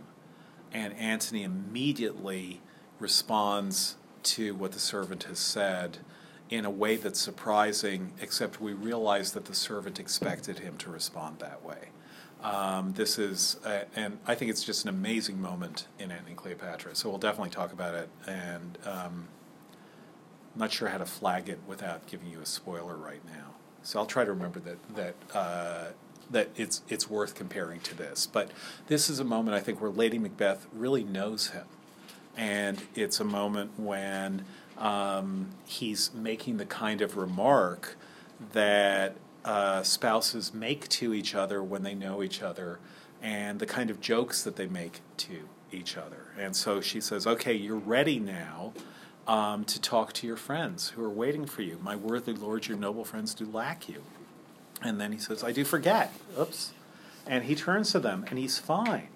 and Antony immediately responds to what the servant has said in a way that's surprising, except we realize that the servant expected him to respond that way. Um, this is, uh, and I think it's just an amazing moment in Antony Cleopatra. So we'll definitely talk about it, and um, I'm not sure how to flag it without giving you a spoiler right now. So I'll try to remember that that uh, that it's it's worth comparing to this. But this is a moment I think where Lady Macbeth really knows him, and it's a moment when um, he's making the kind of remark that uh, spouses make to each other when they know each other and the kind of jokes that they make to each other. And so she says, Okay, you're ready now um, to talk to your friends who are waiting for you. My worthy lord, your noble friends do lack you. And then he says, I do forget. Oops. And he turns to them and he's fine.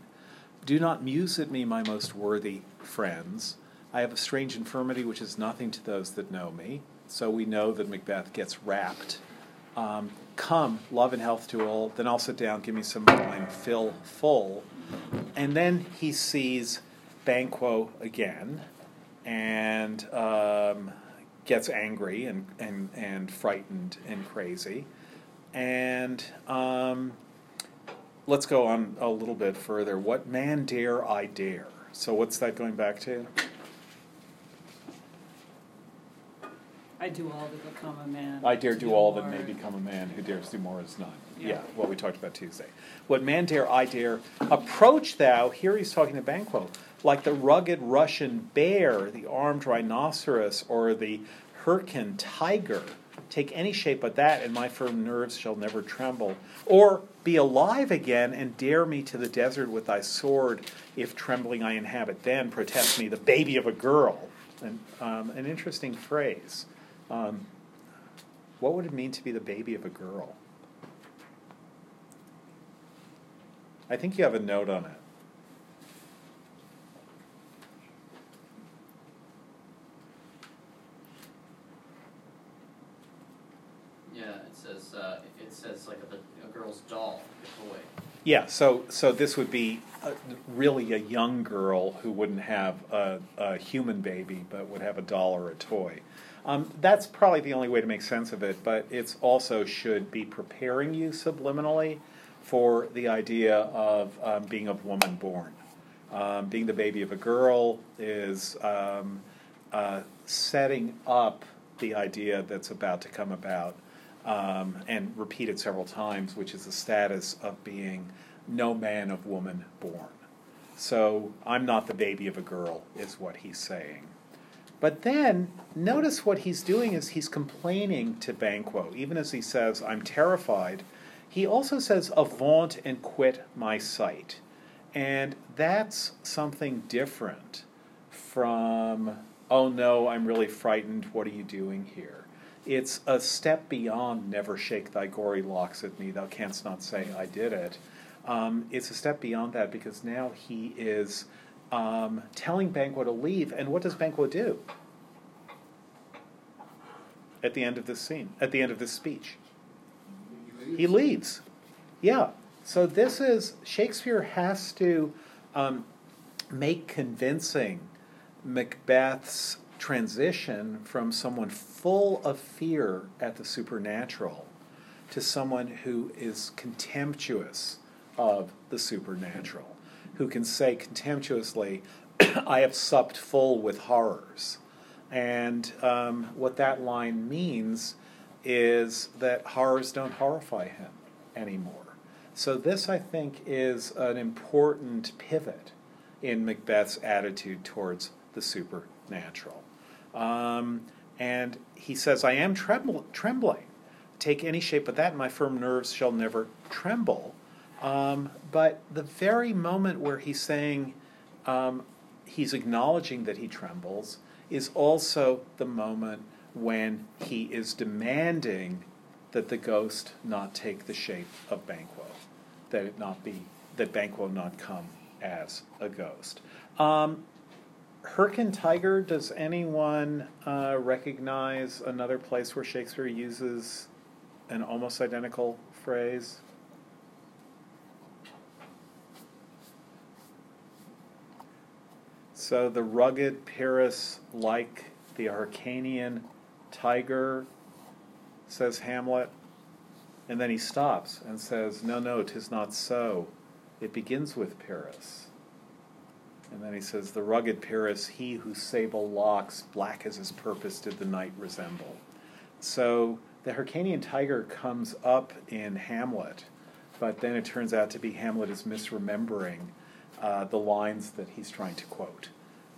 Do not muse at me, my most worthy friends. I have a strange infirmity which is nothing to those that know me. So we know that Macbeth gets rapt. Um, come, love and health to all. Then I'll sit down, give me some wine, fill full. And then he sees Banquo again and um, gets angry and, and, and frightened and crazy. And um, let's go on a little bit further. What man dare I dare? So, what's that going back to? I do all to become a man. I dare to do all that may become a man who dares do more is none. Yeah. Yeah. what we talked about Tuesday. What man dare I dare approach thou? Here he's talking to Banquo, like the rugged Russian bear, the armed rhinoceros, or the Hyrcan tiger. Take any shape but that, and my firm nerves shall never tremble. Or be alive again, and dare me to the desert with thy sword, if trembling I inhabit. Then protest me, the baby of a girl. And, um, an interesting phrase. Um, what would it mean to be the baby of a girl? I think you have a note on it. Yeah, it says uh, it says like a, a girl's doll, a toy. Yeah, so so this would be uh really a young girl who wouldn't have a, a human baby, but would have a doll or a toy. Um, that's probably the only way to make sense of it, but it's also should be preparing you subliminally for the idea of um, being of woman born. Um, being the baby of a girl is um, uh, setting up the idea that's about to come about um, and repeated several times, which is the status of being no man of woman born. So I'm not the baby of a girl, is what he's saying. But then notice what he's doing is he's complaining to Banquo, even as he says, I'm terrified. He also says, Avaunt and quit my sight. And that's something different from, oh no, I'm really frightened, what are you doing here? It's a step beyond never shake thy gory locks at me, thou canst not say I did it. Um, it's a step beyond that because now he is um, telling Banquo to leave, and what does Banquo do at the end of this scene, at the end of this speech? He leaves. Yeah. So this is Shakespeare has to um, make convincing Macbeth's transition from someone full of fear at the supernatural to someone who is contemptuous of the supernatural, who can say contemptuously, I have supped full with horrors. And um, what that line means is that horrors don't horrify him anymore. So, this, I think, is an important pivot in Macbeth's attitude towards the supernatural. Um, and he says, I am trembling. Take any shape but that, my firm nerves shall never tremble. Um, but the very moment where he's saying, um, he's acknowledging that he trembles, is also the moment when he is demanding that the ghost not take the shape of Banquo, that it not be that Banquo not come as a ghost. Um, Hyrcan Tiger, does anyone uh, recognize another place where Shakespeare uses an almost identical phrase? So the rugged Pyrrhus, like the Hyrcanian tiger, says Hamlet, and then he stops and says, No, no, 'tis not so. It begins with Pyrrhus. And then he says, The rugged Pyrrhus, he whose sable locks, black as his purpose, did the night resemble. So the Hyrcanian tiger comes up in Hamlet, but then it turns out to be Hamlet is misremembering uh, the lines that he's trying to quote.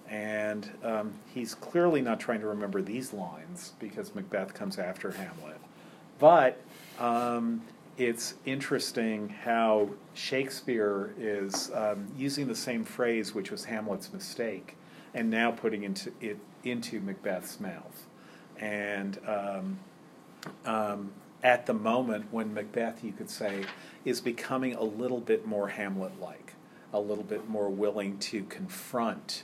And um, he's clearly not trying to remember these lines because Macbeth comes after Hamlet. But um, it's interesting how Shakespeare is um, using the same phrase, which was Hamlet's mistake, and now putting into it into Macbeth's mouth. And um, um, at the moment when Macbeth, you could say, is becoming a little bit more Hamlet like, a little bit more willing to confront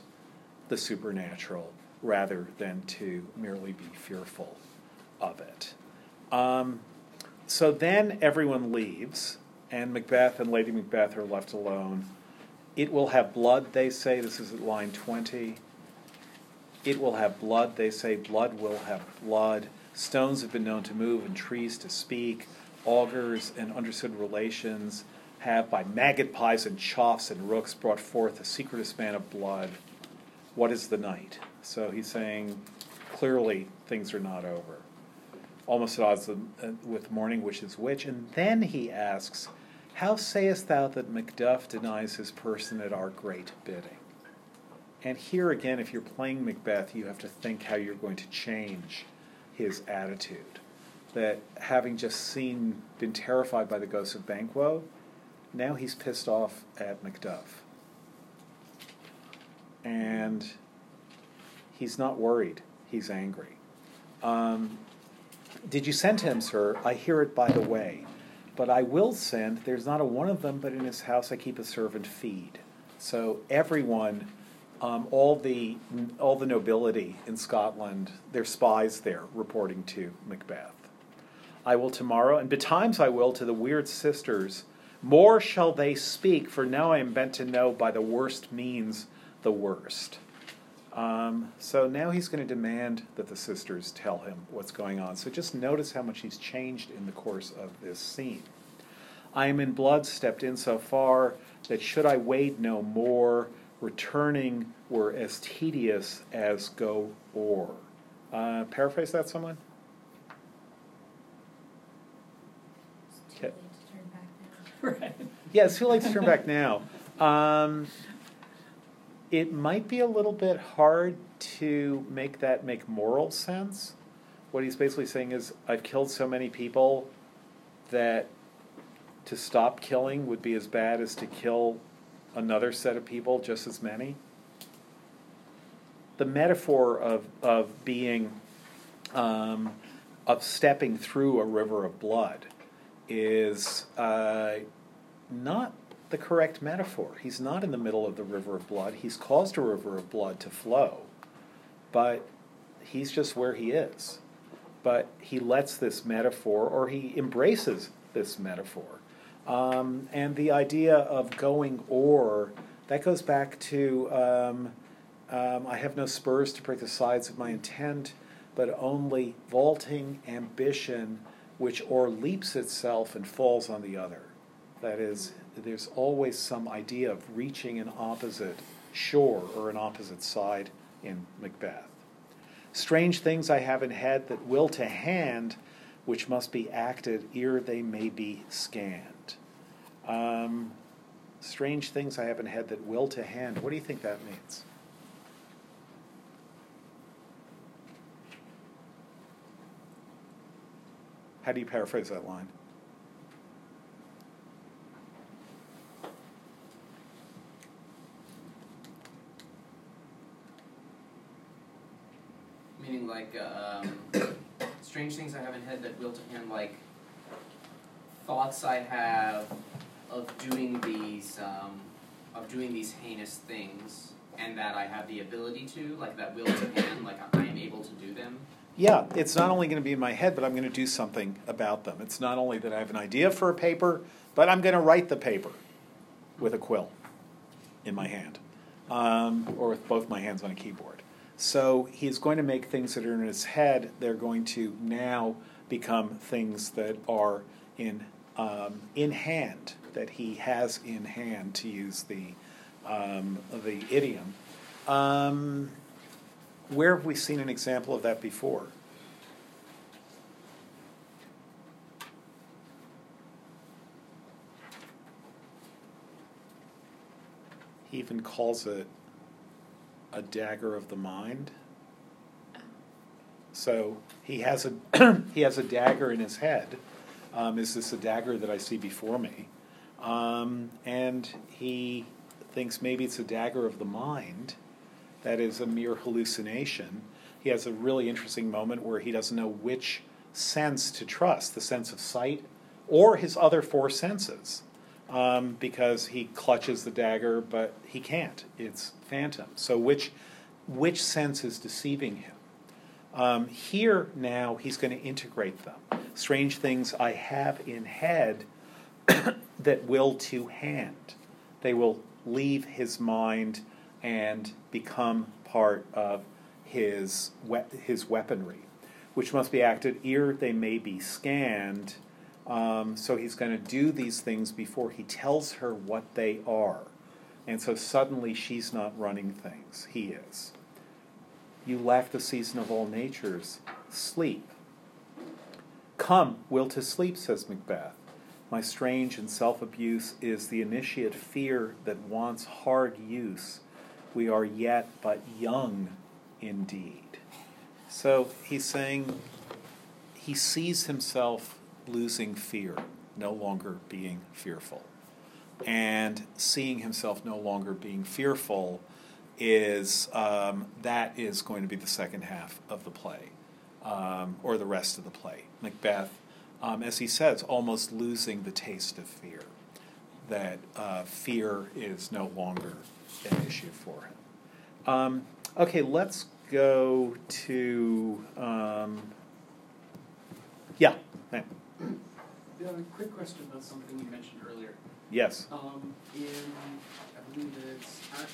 the supernatural rather than to merely be fearful of it. Um, so then everyone leaves, and Macbeth and Lady Macbeth are left alone. It will have blood, they say. This is at line 20. It will have blood, they say. Blood will have blood. Stones have been known to move and trees to speak. Augurs and understood relations have, by maggot pies and choughs and rooks, brought forth a secret span of blood. What is the night? So he's saying clearly things are not over. Almost at odds uh, with morning, which is which. And then he asks, How sayest thou that Macduff denies his person at our great bidding? And here again, if you're playing Macbeth, you have to think how you're going to change his attitude. That having just seen, been terrified by the ghost of Banquo, now he's pissed off at Macduff. And he's not worried, he's angry. Um, did you send him, sir? I hear it by the way. But I will send, there's not a one of them, but in his house I keep a servant feed. So everyone um, all the all the nobility in Scotland, their spies there reporting to Macbeth. I will tomorrow, and betimes I will to the weird sisters. More shall they speak, for now I am bent to know by the worst means the worst. Um, so now he's going to demand that the sisters tell him what's going on. So just notice how much he's changed in the course of this scene. I am in blood, stepped in so far that should I wade no more, returning were as tedious as go o'er. Uh, paraphrase that, someone? It's too late to turn back now. Right. Yeah, it's too late to turn back now. Um, it might be a little bit hard to make that make moral sense. What he's basically saying is, I've killed so many people that to stop killing would be as bad as to kill another set of people just as many. The metaphor of, of being, um, of stepping through a river of blood is uh, not the correct metaphor. He's not in the middle of the river of blood. He's caused a river of blood to flow, but he's just where he is. But he lets this metaphor, or he embraces this metaphor. Um, and the idea of going or, that goes back to um, um, I have no spurs to break the sides of my intent, but only vaulting ambition, which or leaps itself and falls on the other. That is, there's always some idea of reaching an opposite shore or an opposite side in Macbeth. Strange things I have in head that will to hand, which must be acted ere they may be scanned. Um, strange things I have in head that will to hand. What do you think that means? How do you paraphrase that line? Like um, strange things I have in head that will to hand like thoughts I have of doing these um, of doing these heinous things and that I have the ability to like that will to hand like I am able to do them. Yeah, it's not only going to be in my head, but I'm going to do something about them. It's not only that I have an idea for a paper, but I'm going to write the paper with a quill in my hand um, or with both my hands on a keyboard. So he's going to make things that are in his head, they're going to now become things that are in, um, in hand, that he has in hand, to use the, um, the idiom. Um, where have we seen an example of that before? He even calls it a dagger of the mind. So he has a he has a dagger in his head, Um, is this a dagger that I see before me? Um, and he thinks maybe it's a dagger of the mind that is a mere hallucination. He has a really interesting moment where he doesn't know which sense to trust the sense of sight or his other four senses. Um, because he clutches the dagger, but he can't. It's phantom. So, which, which sense is deceiving him? Um, here now, he's going to integrate them. Strange things I have in head that will to hand. They will leave his mind and become part of his, we- his weaponry, which must be acted ere they may be scanned. Um, so he's going to do these things before he tells her what they are. And so suddenly she's not running things, he is. You lack the season of all natures, sleep. Come, will to sleep, says Macbeth. My strange and self abuse is the initiate fear that wants hard use. We are yet but young indeed. So he's saying he sees himself losing fear, no longer being fearful. And seeing himself no longer being fearful is um, that is going to be the second half of the play, um, or the rest of the play. Macbeth, um, as he says, almost losing the taste of fear. That uh, fear is no longer an issue for him. Um, okay, let's go to um, yeah. Yeah, a quick question about something you mentioned earlier. Yes. Um, in, I believe it's Act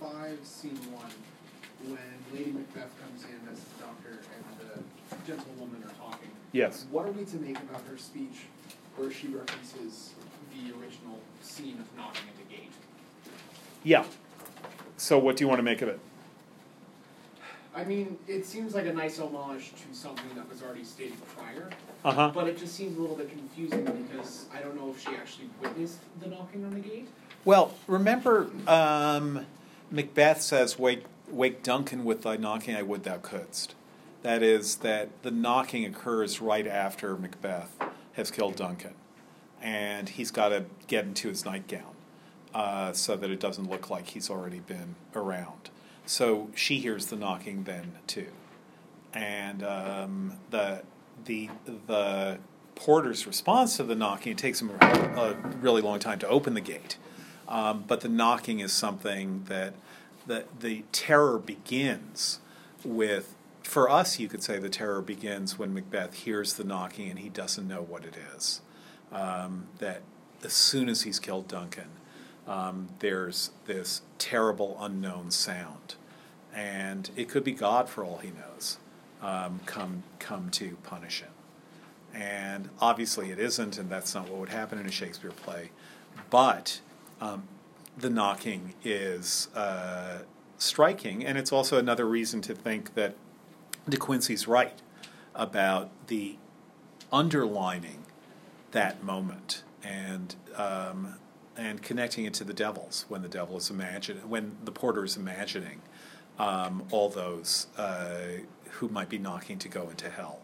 5, Scene 1, when Lady Macbeth comes in as the doctor and the gentlewoman are talking. Yes. What are we to make about her speech where she references the original scene of knocking at the gate? Yeah. So, what do you want to make of it? I mean, it seems like a nice homage to something that was already stated prior, Uh huh. but it just seems a little bit confusing because I don't know if she actually witnessed the knocking on the gate. Well, remember, um, Macbeth says, "Wake, wake Duncan with thy knocking. I would thou couldst." That is, that the knocking occurs right after Macbeth has killed Duncan, and he's got to get into his nightgown uh, so that it doesn't look like he's already been around. So she hears the knocking then too, and um, the the the porter's response to the knocking it takes him a, really long time to open the gate, um, but the knocking is something that that the terror begins with. For us, you could say the terror begins when Macbeth hears the knocking and he doesn't know what it is. Um, that as soon as he's killed Duncan, um, there's this terrible unknown sound, and it could be God for all he knows, um, come come to punish him. And obviously, it isn't, and that's not what would happen in a Shakespeare play. But um, the knocking is uh, striking, and it's also another reason to think that De Quincey's right about the underlining that moment and um, and connecting it to the devils when the devil is imagine when the porter is imagining um, all those uh, who might be knocking to go into hell.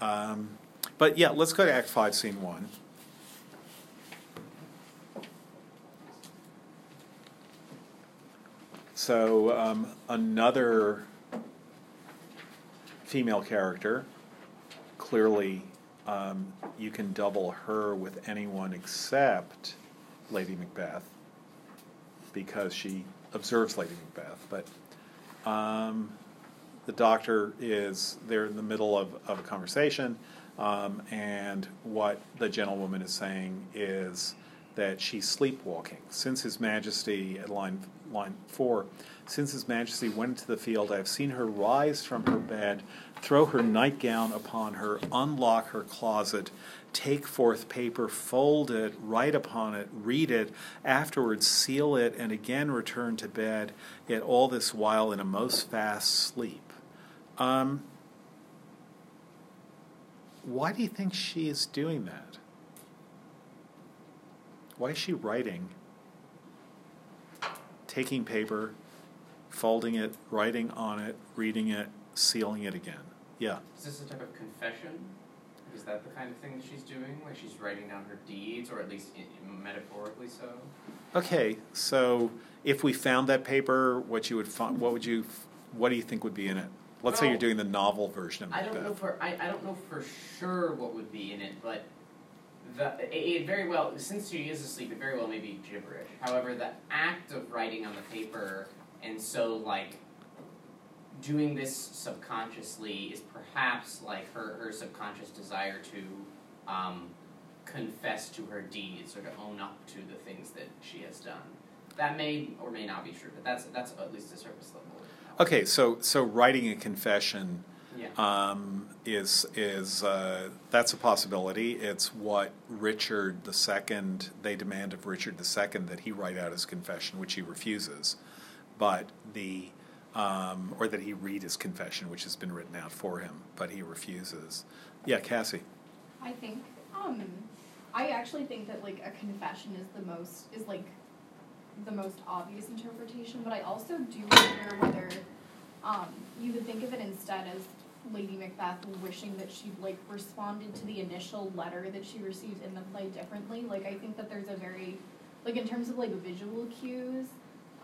Um, but yeah, let's go to Act Five, Scene One. So um, another female character. Clearly, um, you can double her with anyone except Lady Macbeth because she observes Lady Macbeth. But um, the doctor is there in the middle of, of a conversation, um, and what the gentlewoman is saying is that she's sleepwalking. Since His Majesty, at line, line four, since His Majesty went into the field, I have seen her rise from her bed, throw her nightgown upon her, unlock her closet, take forth paper, fold it, write upon it, read it, afterwards seal it, and again return to bed, yet all this while in a most fast sleep. Um, why do you think she is doing that? Why is she writing? Taking paper, folding it, writing on it, reading it, sealing it again. Yeah. Is this a type of confession? Is that the kind of thing that she's doing? Like she's writing down her deeds, or at least in, metaphorically so? Okay, so if we found that paper, what you would find, what would you, what do you think would be in it? Let's say you're doing the novel version of I don't know for I, I don't know for sure what would be in it, but the it, it very well since she is asleep, it very well may be gibberish. However, the act of writing on the paper and so like doing this subconsciously is perhaps like her her subconscious desire to um, confess to her deeds or to own up to the things that she has done. That may or may not be true, but that's that's at least a surface level. Okay, so so writing a confession Yeah. um, is is uh, that's a possibility. It's what Richard II they demand of Richard II that he write out his confession, which he refuses, but the um, or that he read his confession, which has been written out for him, but he refuses. Yeah, Cassie. I think, um, I actually think that like a confession is the most is like the most obvious interpretation, but I also do wonder whether um, you could think of it instead as Lady Macbeth wishing that she'd like responded to the initial letter that she received in the play differently. Like I think that there's a very like in terms of like visual cues,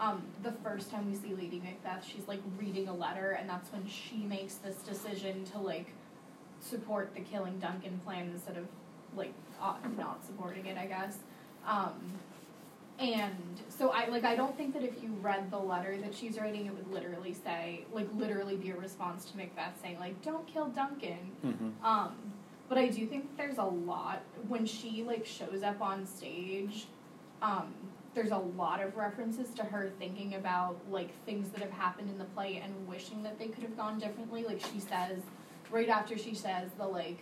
um, the first time we see Lady Macbeth, she's like reading a letter, and that's when she makes this decision to like support the killing Duncan plan instead of like uh, not supporting it, I guess. Um, and so I like I don't think that if you read the letter that she's writing, it would literally say like literally be a response to Macbeth saying like don't kill Duncan. Mm-hmm. Um, but I do think there's a lot when she like shows up on stage. Um, there's a lot of references to her thinking about like things that have happened in the play and wishing that they could have gone differently. Like she says, right after she says the like,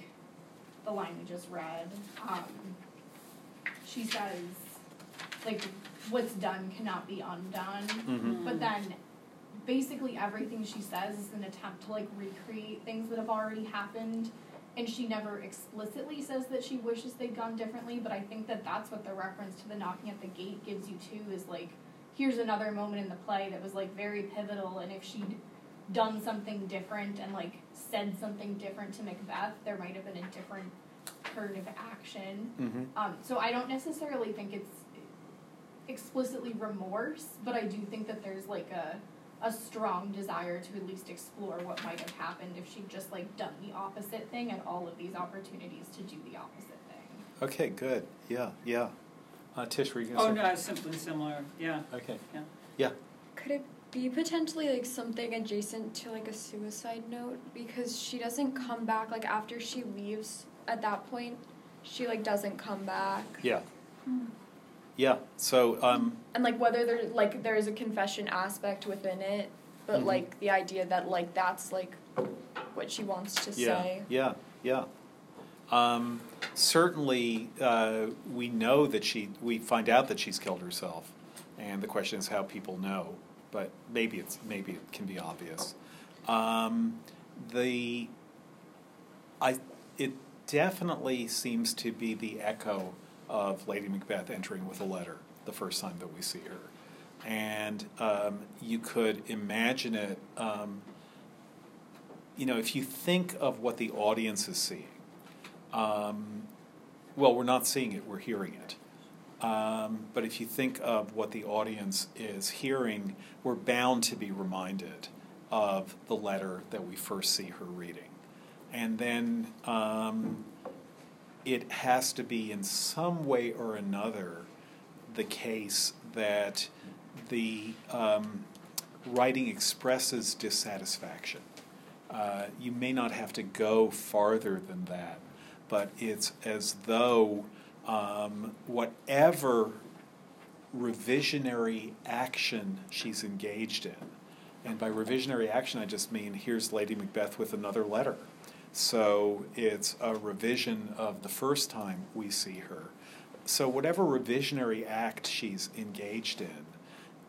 the line we just read. Um, she says, like, what's done cannot be undone. Mhm. But then basically everything she says is an attempt to like recreate things that have already happened and she never explicitly says that she wishes they'd gone differently but i think that that's what the reference to the knocking at the gate gives you too is like here's another moment in the play that was like very pivotal and if she'd done something different and like said something different to macbeth there might have been a different turn of action Mm-hmm. um, so I don't necessarily think it's explicitly remorse, but I do think that there's like a a strong desire to at least explore what might have happened if she'd just like done the opposite thing and all of these opportunities to do the opposite thing. Okay, good. Yeah, yeah. Uh, Tish, were you Oh, going to say? no, it's simply similar, yeah. Okay. Yeah. Yeah. Could it be potentially like something adjacent to like a suicide note? Because she doesn't come back like after she leaves at that point, she like doesn't come back. Yeah. Yeah. So, um, And like whether there like there is a confession aspect within it, but Mhm. like the idea that like that's like what she wants to yeah, say. yeah, yeah. Um, certainly, uh, we know that she. We find out that she's killed herself, and the question is how people know. But maybe it's maybe it can be obvious. Um, the, I it definitely seems to be the echo of Lady Macbeth entering with a letter the first time that we see her, and um, you could imagine it. Um, you know, if you think of what the audience is seeing, um, well, we're not seeing it, we're hearing it. Um, but if you think of what the audience is hearing, we're bound to be reminded of the letter that we first see her reading. And then um, it has to be, in some way or another, the case that the um, writing expresses dissatisfaction. Uh, you may not have to go farther than that, but it's as though um, whatever revisionary action she's engaged in, and by revisionary action I just mean here's Lady Macbeth with another letter. So it's a revision of the first time we see her. So whatever revisionary act she's engaged in,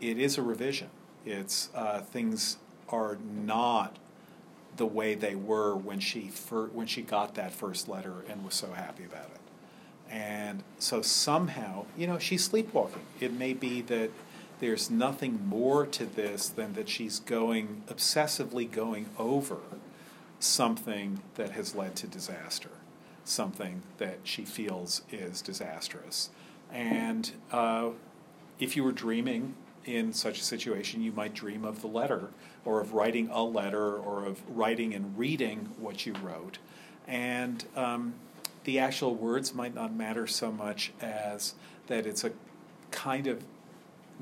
it is a revision. It's uh, things are not the way they were when she fir- when she got that first letter and was so happy about it. And so somehow, you know, she's sleepwalking. It may be that there's nothing more to this than that she's going obsessively going over something that has led to disaster. something that she feels is disastrous. And uh, if you were dreaming in such a situation, you might dream of the letter, or of writing a letter, or of writing and reading what you wrote. And um, the actual words might not matter so much as that it's a kind of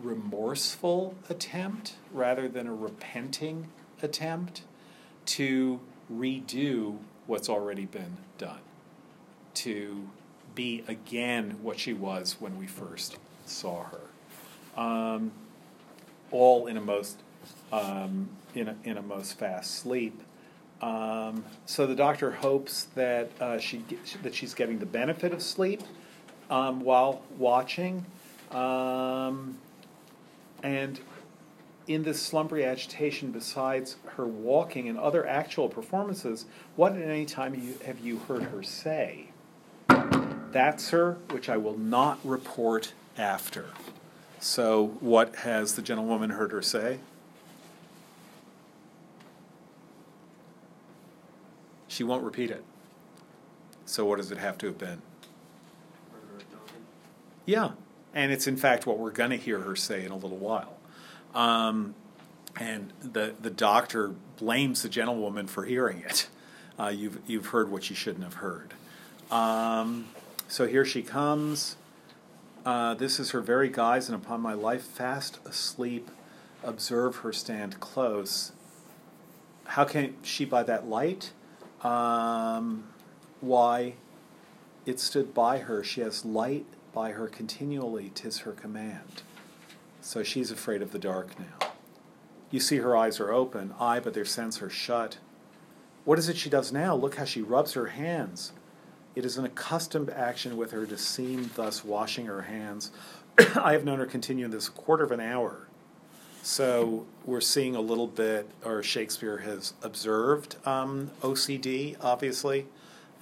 remorseful attempt rather than a repenting attempt to redo what's already been done, to be again what she was when we first saw her. Um, all in a most um, in a, in a most fast sleep. Um, so the doctor hopes that uh, she get, that she's getting the benefit of sleep um, while watching, um, and in this slumbery agitation, besides her walking and other actual performances, what at any time you, have you heard her say? That, sir, which I will not report after. So, what has the gentlewoman heard her say? She won't repeat it. So, what does it have to have been? Yeah, and it's in fact what we're going to hear her say in a little while. Um, and the the doctor blames the gentlewoman for hearing it. Uh, you've you've heard what you shouldn't have heard. Um, so here she comes. Uh, this is her very guise, and upon my life, fast asleep. Observe her stand close. How can she by that light? Um, why? It stood by her. She has light by her continually. Tis her command. So she's afraid of the dark now. You see her eyes are open, aye, but their sense are shut. What is it she does now? Look how she rubs her hands. It is an accustomed action with her to seem thus washing her hands. I have known her continue this quarter of an hour. So we're seeing a little bit, or Shakespeare has observed um, OCD, obviously,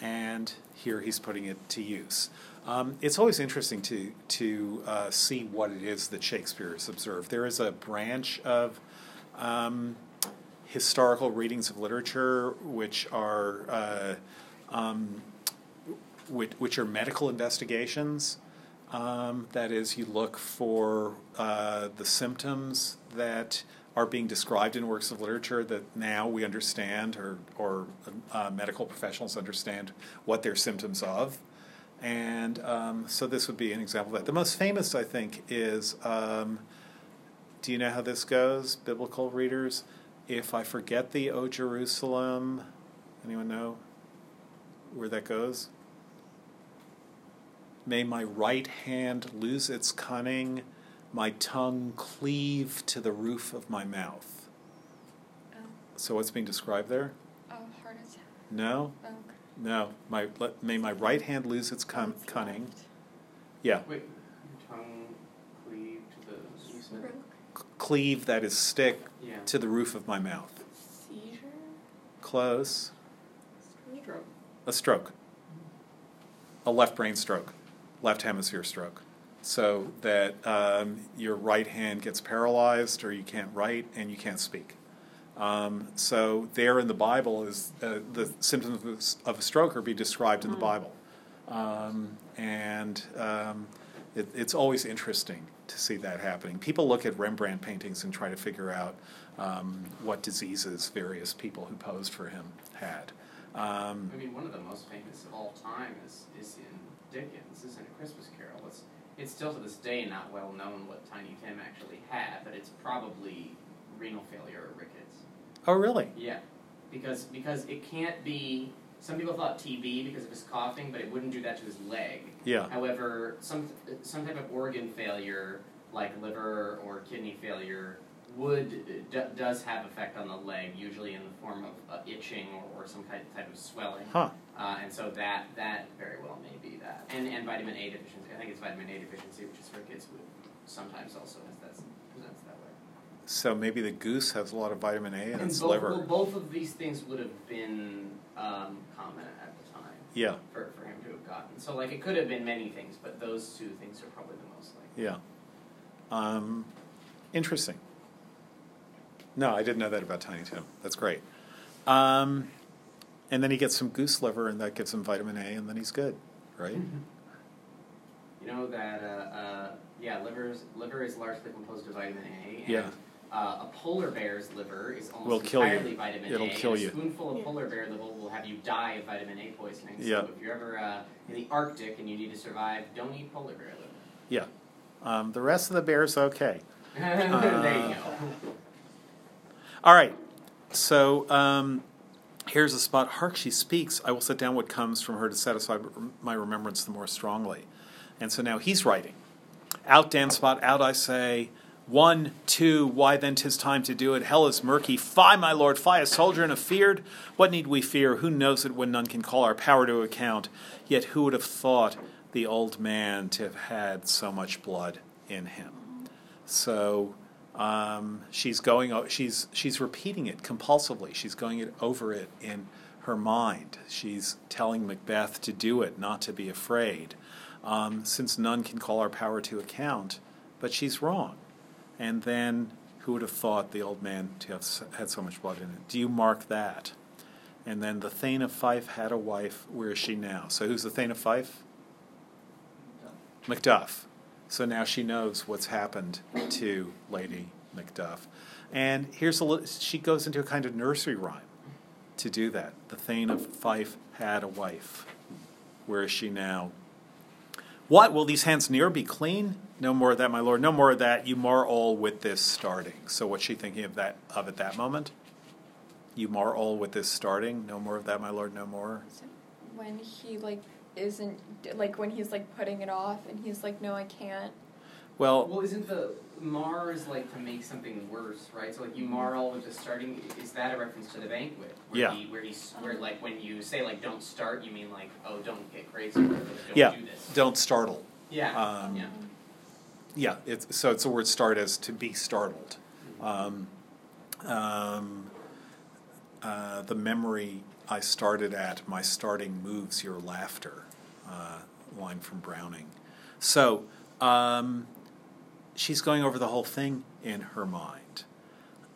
and here he's putting it to use. Um, it's always interesting to to uh, see what it is that Shakespeare has observed. There is a branch of um, historical readings of literature which are uh, um, which, which, are medical investigations. Um, that is, you look for uh, the symptoms that are being described in works of literature that now we understand, or, or uh, medical professionals understand what they're symptoms of. And um, so this would be an example of that. The most famous, I think, is um, do you know how this goes, biblical readers? If I forget thee, O Jerusalem, anyone know where that goes? May my right hand lose its cunning, my tongue cleave to the roof of my mouth. Oh. So what's being described there? Oh, heart attack. No. Oh. No. My let, may my right hand lose its cun- cunning. Yeah. Wait, your tongue cleave to the. you said- cleave that is stick Yeah. to the roof of my mouth. Seizure? Close. Stroke. A stroke. A left brain stroke, left hemisphere stroke. So that um, your right hand gets paralyzed, or you can't write and you can't speak. Um, so there in the Bible is uh, the symptoms of a stroke are be described in the Bible, um, and um, it, it's always interesting to see that happening. People look at Rembrandt paintings and try to figure out um, what diseases various people who posed for him had. Um, I mean, one of the most famous of all time is, is in Dickens, is in A Christmas Carol. It's, it's still to this day not well known what Tiny Tim actually had, but it's probably renal failure or rickets. Oh, really? Yeah, because because it can't be. Some people thought TB because of his coughing, but it wouldn't do that to his leg. Yeah. However, some some type of organ failure, like liver or kidney failure, would d- does have effect on the leg, usually in the form of uh, itching or, or some kind type of swelling. Huh. Uh, and so that that very well may be that. And and vitamin A deficiency. I think it's vitamin A deficiency, which is for kids with sometimes also has that presents that way. So maybe the goose has a lot of vitamin A in And its both, liver. well, both of these things would have been um, common at the time Yeah, for, for him to have gotten. So like it could have been many things, but those two things are probably the most likely. yeah. Um, interesting. No, I didn't know that about Tiny Tim. That's great. Um, and then he gets some goose liver, and that gives him vitamin A, and then he's good, right? You know that, uh, uh, yeah, liver's, liver is largely composed of vitamin A. Yeah. Uh, a polar bear's liver is almost Will kill you. entirely vitamin It'll A. kill and you. A spoonful of Yeah. polar bear liver will have you die of vitamin A poisoning. So Yeah. if you're ever uh, in the Arctic and you need to survive, don't eat polar bear liver. Yeah. Um, the rest of the bear's okay. there you Uh, go. All right. So um, here's a spot. Hark, she speaks. I will set down what comes from her to satisfy my remembrance the more strongly. And so now he's writing. Out, damned spot, out, I say. One, two, why then 'tis time to do it. Hell is murky. Fie, my lord, fie, a soldier and a feared. What need we fear? Who knows it when none can call our power to account? Yet who would have thought the old man to have had so much blood in him? So um, she's going. She's she's repeating it compulsively. She's going it over it in her mind. She's telling Macbeth to do it, not to be afraid, um, since none can call our power to account. But she's wrong. And then who would have thought the old man to have had so much blood in it? Do you mark that? And then the Thane of Fife had a wife. Where is she now? So who's the Thane of Fife? Macduff. So now she knows what's happened to Lady Macduff. And here's a little, she goes into a kind of nursery rhyme to do that. The Thane of Fife had a wife. Where is she now? What? Will these hands near be clean? No more of that, my lord. No more of that. You mar all with this starting. So what's she thinking of that of at that moment? You mar all with this starting. No more of that, my lord. No more. when he like isn't like when he's like putting it off and he's like no I can't Well, Well, isn't the mar is like to make something worse, right? So like you mar all with the starting. Is that a reference to the banquet? Where Yeah. He, where he's where like when you say like don't start, you mean like oh don't get crazy, or like, don't yeah. do this. Don't startle. Yeah. Um, yeah. Yeah, it's, so it's the word start as to be startled. Um, um, uh, the memory I started at, my starting moves your laughter, uh, line from Browning. So um, she's going over the whole thing in her mind.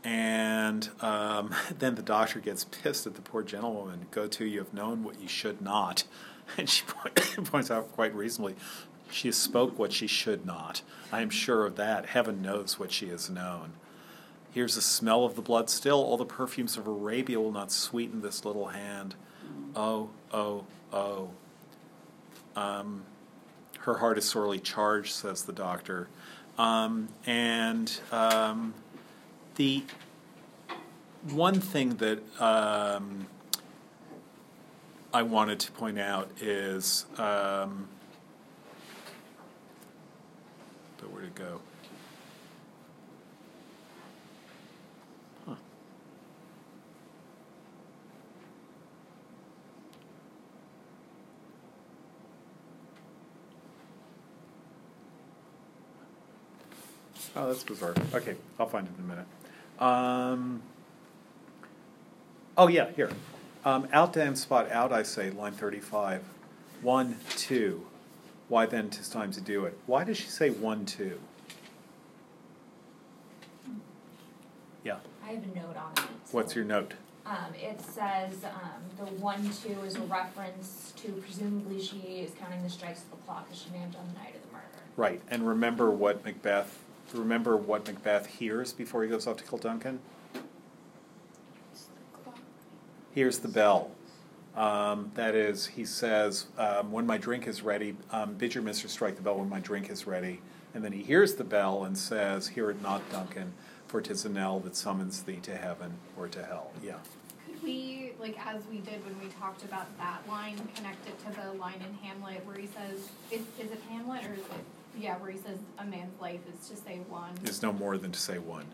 And um, then the doctor gets pissed at the poor gentlewoman. Go to, you have known what you should not. And she point, points out quite reasonably, she spoke what she should not. I am sure of that. Heaven knows what she has known. Here's the smell of the blood still. All the perfumes of Arabia will not sweeten this little hand. Oh, oh, oh. Um, her heart is sorely charged, says the doctor. Um, and um, the one thing that um, I wanted to point out is um, where'd it go? Huh. Oh, that's bizarre. Okay, I'll find it in a minute. Um, oh, yeah, here. Um, out damned spot out, I say, line 35. One, two. Why then tis time to do it? Why does she say one, two? Yeah. I have a note on it. What's your note? Um, it says um, the one two is a reference to presumably she is counting the strikes of the clock that she named on the night of the murder. Right, and remember what Macbeth. Remember what Macbeth hears before he goes off to kill Duncan. Here's the bell. Um, that is, he says, um, "When my drink is ready, um, bid your mistress strike the bell when my drink is ready." And then he hears the bell and says, "Hear it not, Duncan, for 'tis a knell that summons thee to heaven or to hell." Yeah. Could we, like as we did when we talked about that line, connect it to the line in Hamlet where he says, is, is it Hamlet or is it, yeah, where he says a man's life is to say one. is no more than to say one.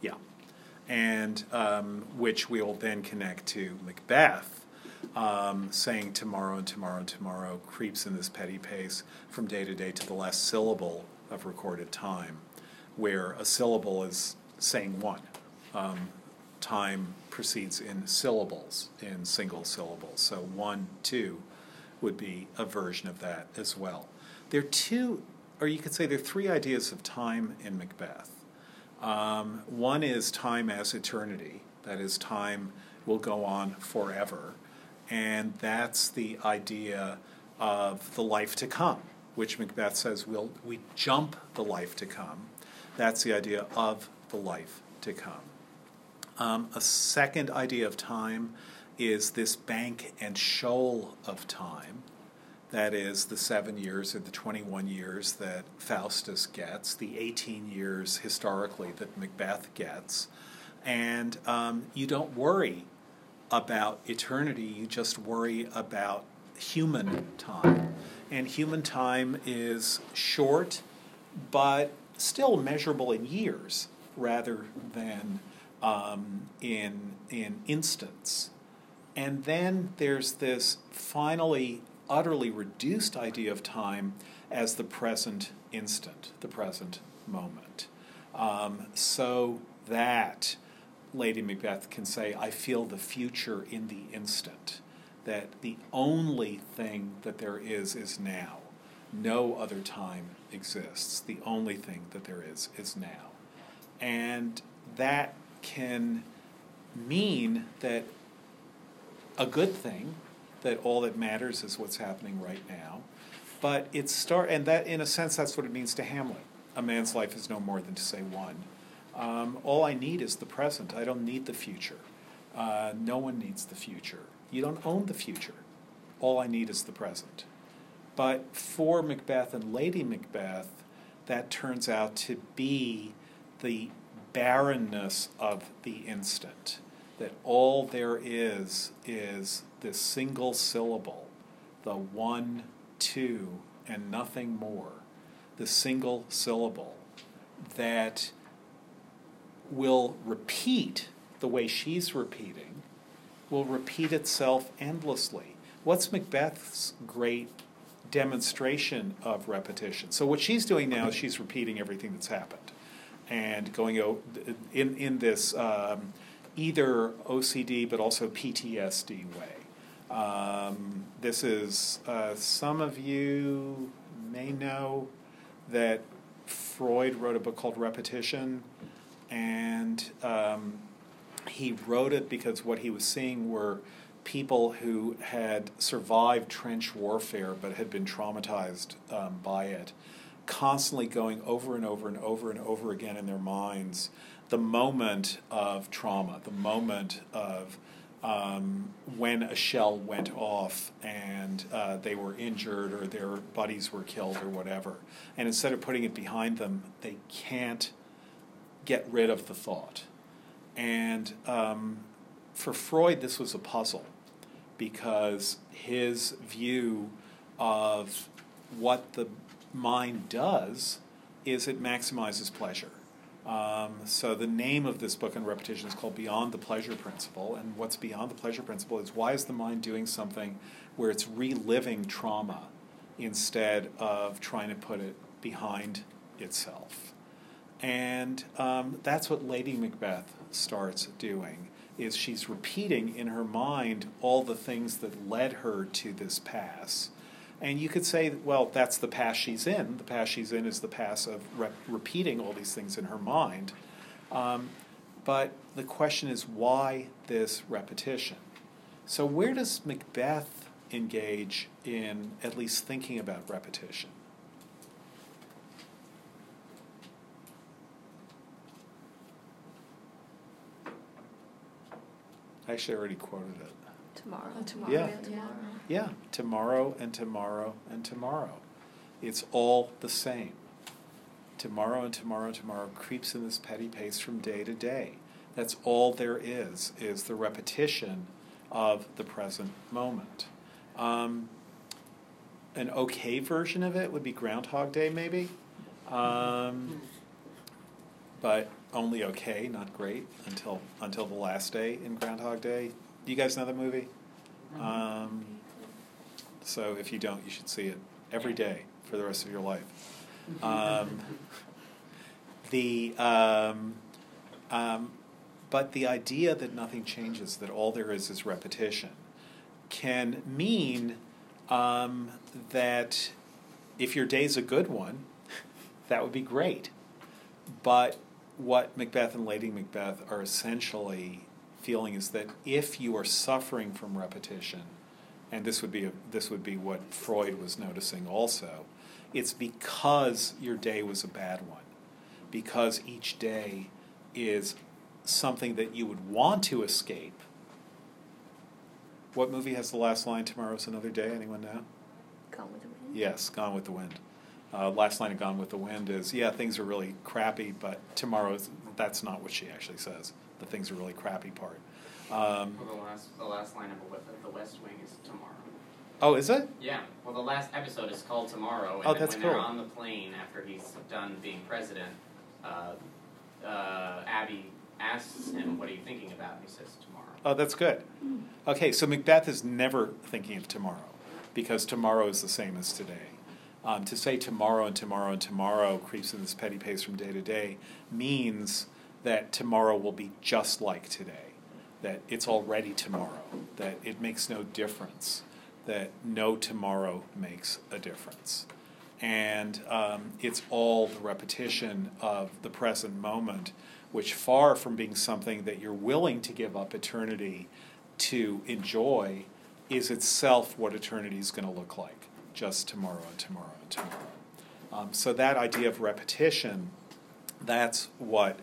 Yeah. And um, which we will then connect to Macbeth, um, saying tomorrow and tomorrow and tomorrow creeps in this petty pace from day to day to the last syllable of recorded time, where a syllable is saying one. Um, time proceeds in syllables, in single syllables. So one, two would be a version of that as well. There are two, or you could say there are three ideas of time in Macbeth. Um, one is time as eternity, that is, time will go on forever. And that's the idea of the life to come, which Macbeth says we'll, we jump the life to come. That's the idea of the life to come. Um, a second idea of time is this bank and shoal of time. That is the seven years or the 21 years that Faustus gets, the 18 years historically that Macbeth gets. And um, you don't worry about eternity, you just worry about human time. And human time is short, but still measurable in years rather than um, in, in instants. And then there's this finally utterly reduced idea of time as the present instant, the present moment. Um, so that Lady Macbeth can say, I feel the future in the instant, that the only thing that there is is now. No other time exists. The only thing that there is is now. And that can mean that a good thing, that all that matters is what's happening right now. But it start and that in a sense that's what it means to Hamlet. A man's life is no more than to say one. Um, all I need is the present. I don't need the future. Uh, no one needs the future. You don't own the future. All I need is the present. But for Macbeth and Lady Macbeth, that turns out to be the barrenness of the instant. That all there is is this single syllable, the one, two, and nothing more. The single syllable that will repeat the way she's repeating, will repeat itself endlessly. What's Macbeth's great demonstration of repetition? So, what she's doing now is she's repeating everything that's happened and going in, in this um, either OCD but also PTSD way. Um, this is, uh, some of you may know that Freud wrote a book called Repetition and um, he wrote it because what he was seeing were people who had survived trench warfare but had been traumatized um, by it, constantly going over and over and over and over again in their minds the moment of trauma, the moment of um, when a shell went off and uh, they were injured or their buddies were killed or whatever. And instead of putting it behind them, they can't get rid of the thought. And um, for Freud, this was a puzzle because his view of what the mind does is it maximizes pleasure. Um, so the name of this book on repetition is called Beyond the Pleasure Principle. And what's beyond the pleasure principle is why is the mind doing something where it's reliving trauma instead of trying to put it behind itself? And um, that's what Lady Macbeth starts doing is she's repeating in her mind all the things that led her to this pass. And you could say, well, that's the pass she's in. The pass she's in is the pass of re- repeating all these things in her mind. Um, but the question is, why this repetition? So, where does Macbeth engage in at least thinking about repetition? I actually, I already quoted it. Tomorrow. Tomorrow. Yeah. and tomorrow. Yeah, tomorrow and tomorrow and tomorrow. It's all the same. Tomorrow and tomorrow and tomorrow creeps in this petty pace from day to day. That's all there is, is the repetition of the present moment. Um, an okay version of it would be Groundhog Day, maybe. Um, but only okay, not great until until the last day in Groundhog Day. You guys know the movie? Um, so if you don't, you should see it every day for the rest of your life. Um, the um, um, but the idea that nothing changes, that all there is is repetition, can mean um, that if your day's a good one, that would be great. But what Macbeth and Lady Macbeth are essentially feeling is that if you are suffering from repetition, and this would be a, this would be what Freud was noticing also, it's because your day was a bad one, because each day is something that you would want to escape. What movie has the last line? Tomorrow's another day. Anyone know? Gone with the wind. Yes, Gone with the Wind. Uh, last line of Gone with the Wind is, yeah, things are really crappy, but tomorrow's, that's not what she actually says. The things are really crappy part. Um, Well, the last, the last line of the West- Wing is tomorrow. oh, is it? Yeah, well, the last episode is called Tomorrow, and Oh, that's when they're on the plane after he's done being president, uh, uh, Abby asks him, "What are you thinking about?" And he says, "Tomorrow." Oh, that's good. Okay, so Macbeth is never thinking of tomorrow because tomorrow is the same as today. Um, to say tomorrow and tomorrow and tomorrow creeps in this petty pace from day to day means that tomorrow will be just like today, that it's already tomorrow, that it makes no difference, that no tomorrow makes a difference. And um, it's all the repetition of the present moment, which, far from being something that you're willing to give up eternity to enjoy, is itself what eternity is going to look like just tomorrow and tomorrow and tomorrow. Um, so, that idea of repetition, that's what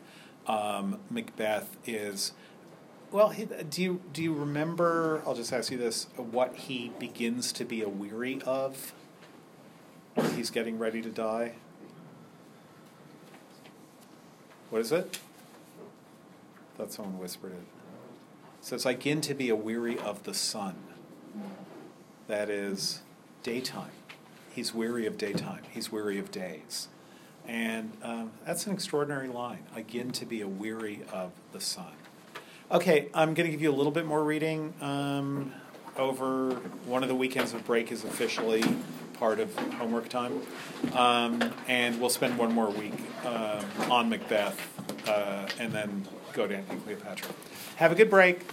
um, Macbeth is. Well, he, do you do you remember? I'll just ask you this: what he begins to be aweary of when he's getting ready to die. What is it? thought someone whispered it. So it's "I begin to be aweary of the sun." That is daytime. He's weary of daytime. He's weary of days. And um, that's an extraordinary line. Again, to be a weary of the sun. Okay, I'm going to give you a little bit more reading. Um, over one of the weekends of break is officially part of homework time. Um, and we'll spend one more week um, on Macbeth uh, and then go to Antony Cleopatra. Have a good break.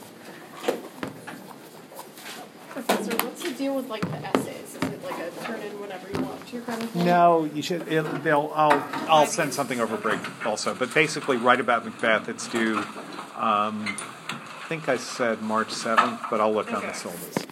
Professor, what's the deal with like the essays? Like a turn in whatever you want to kind of thing? No, you should. It, they'll. I'll. I'll send something over break also. But basically, write about Macbeth. It's due. Um, I think I said March seventh, but I'll look on the syllabus.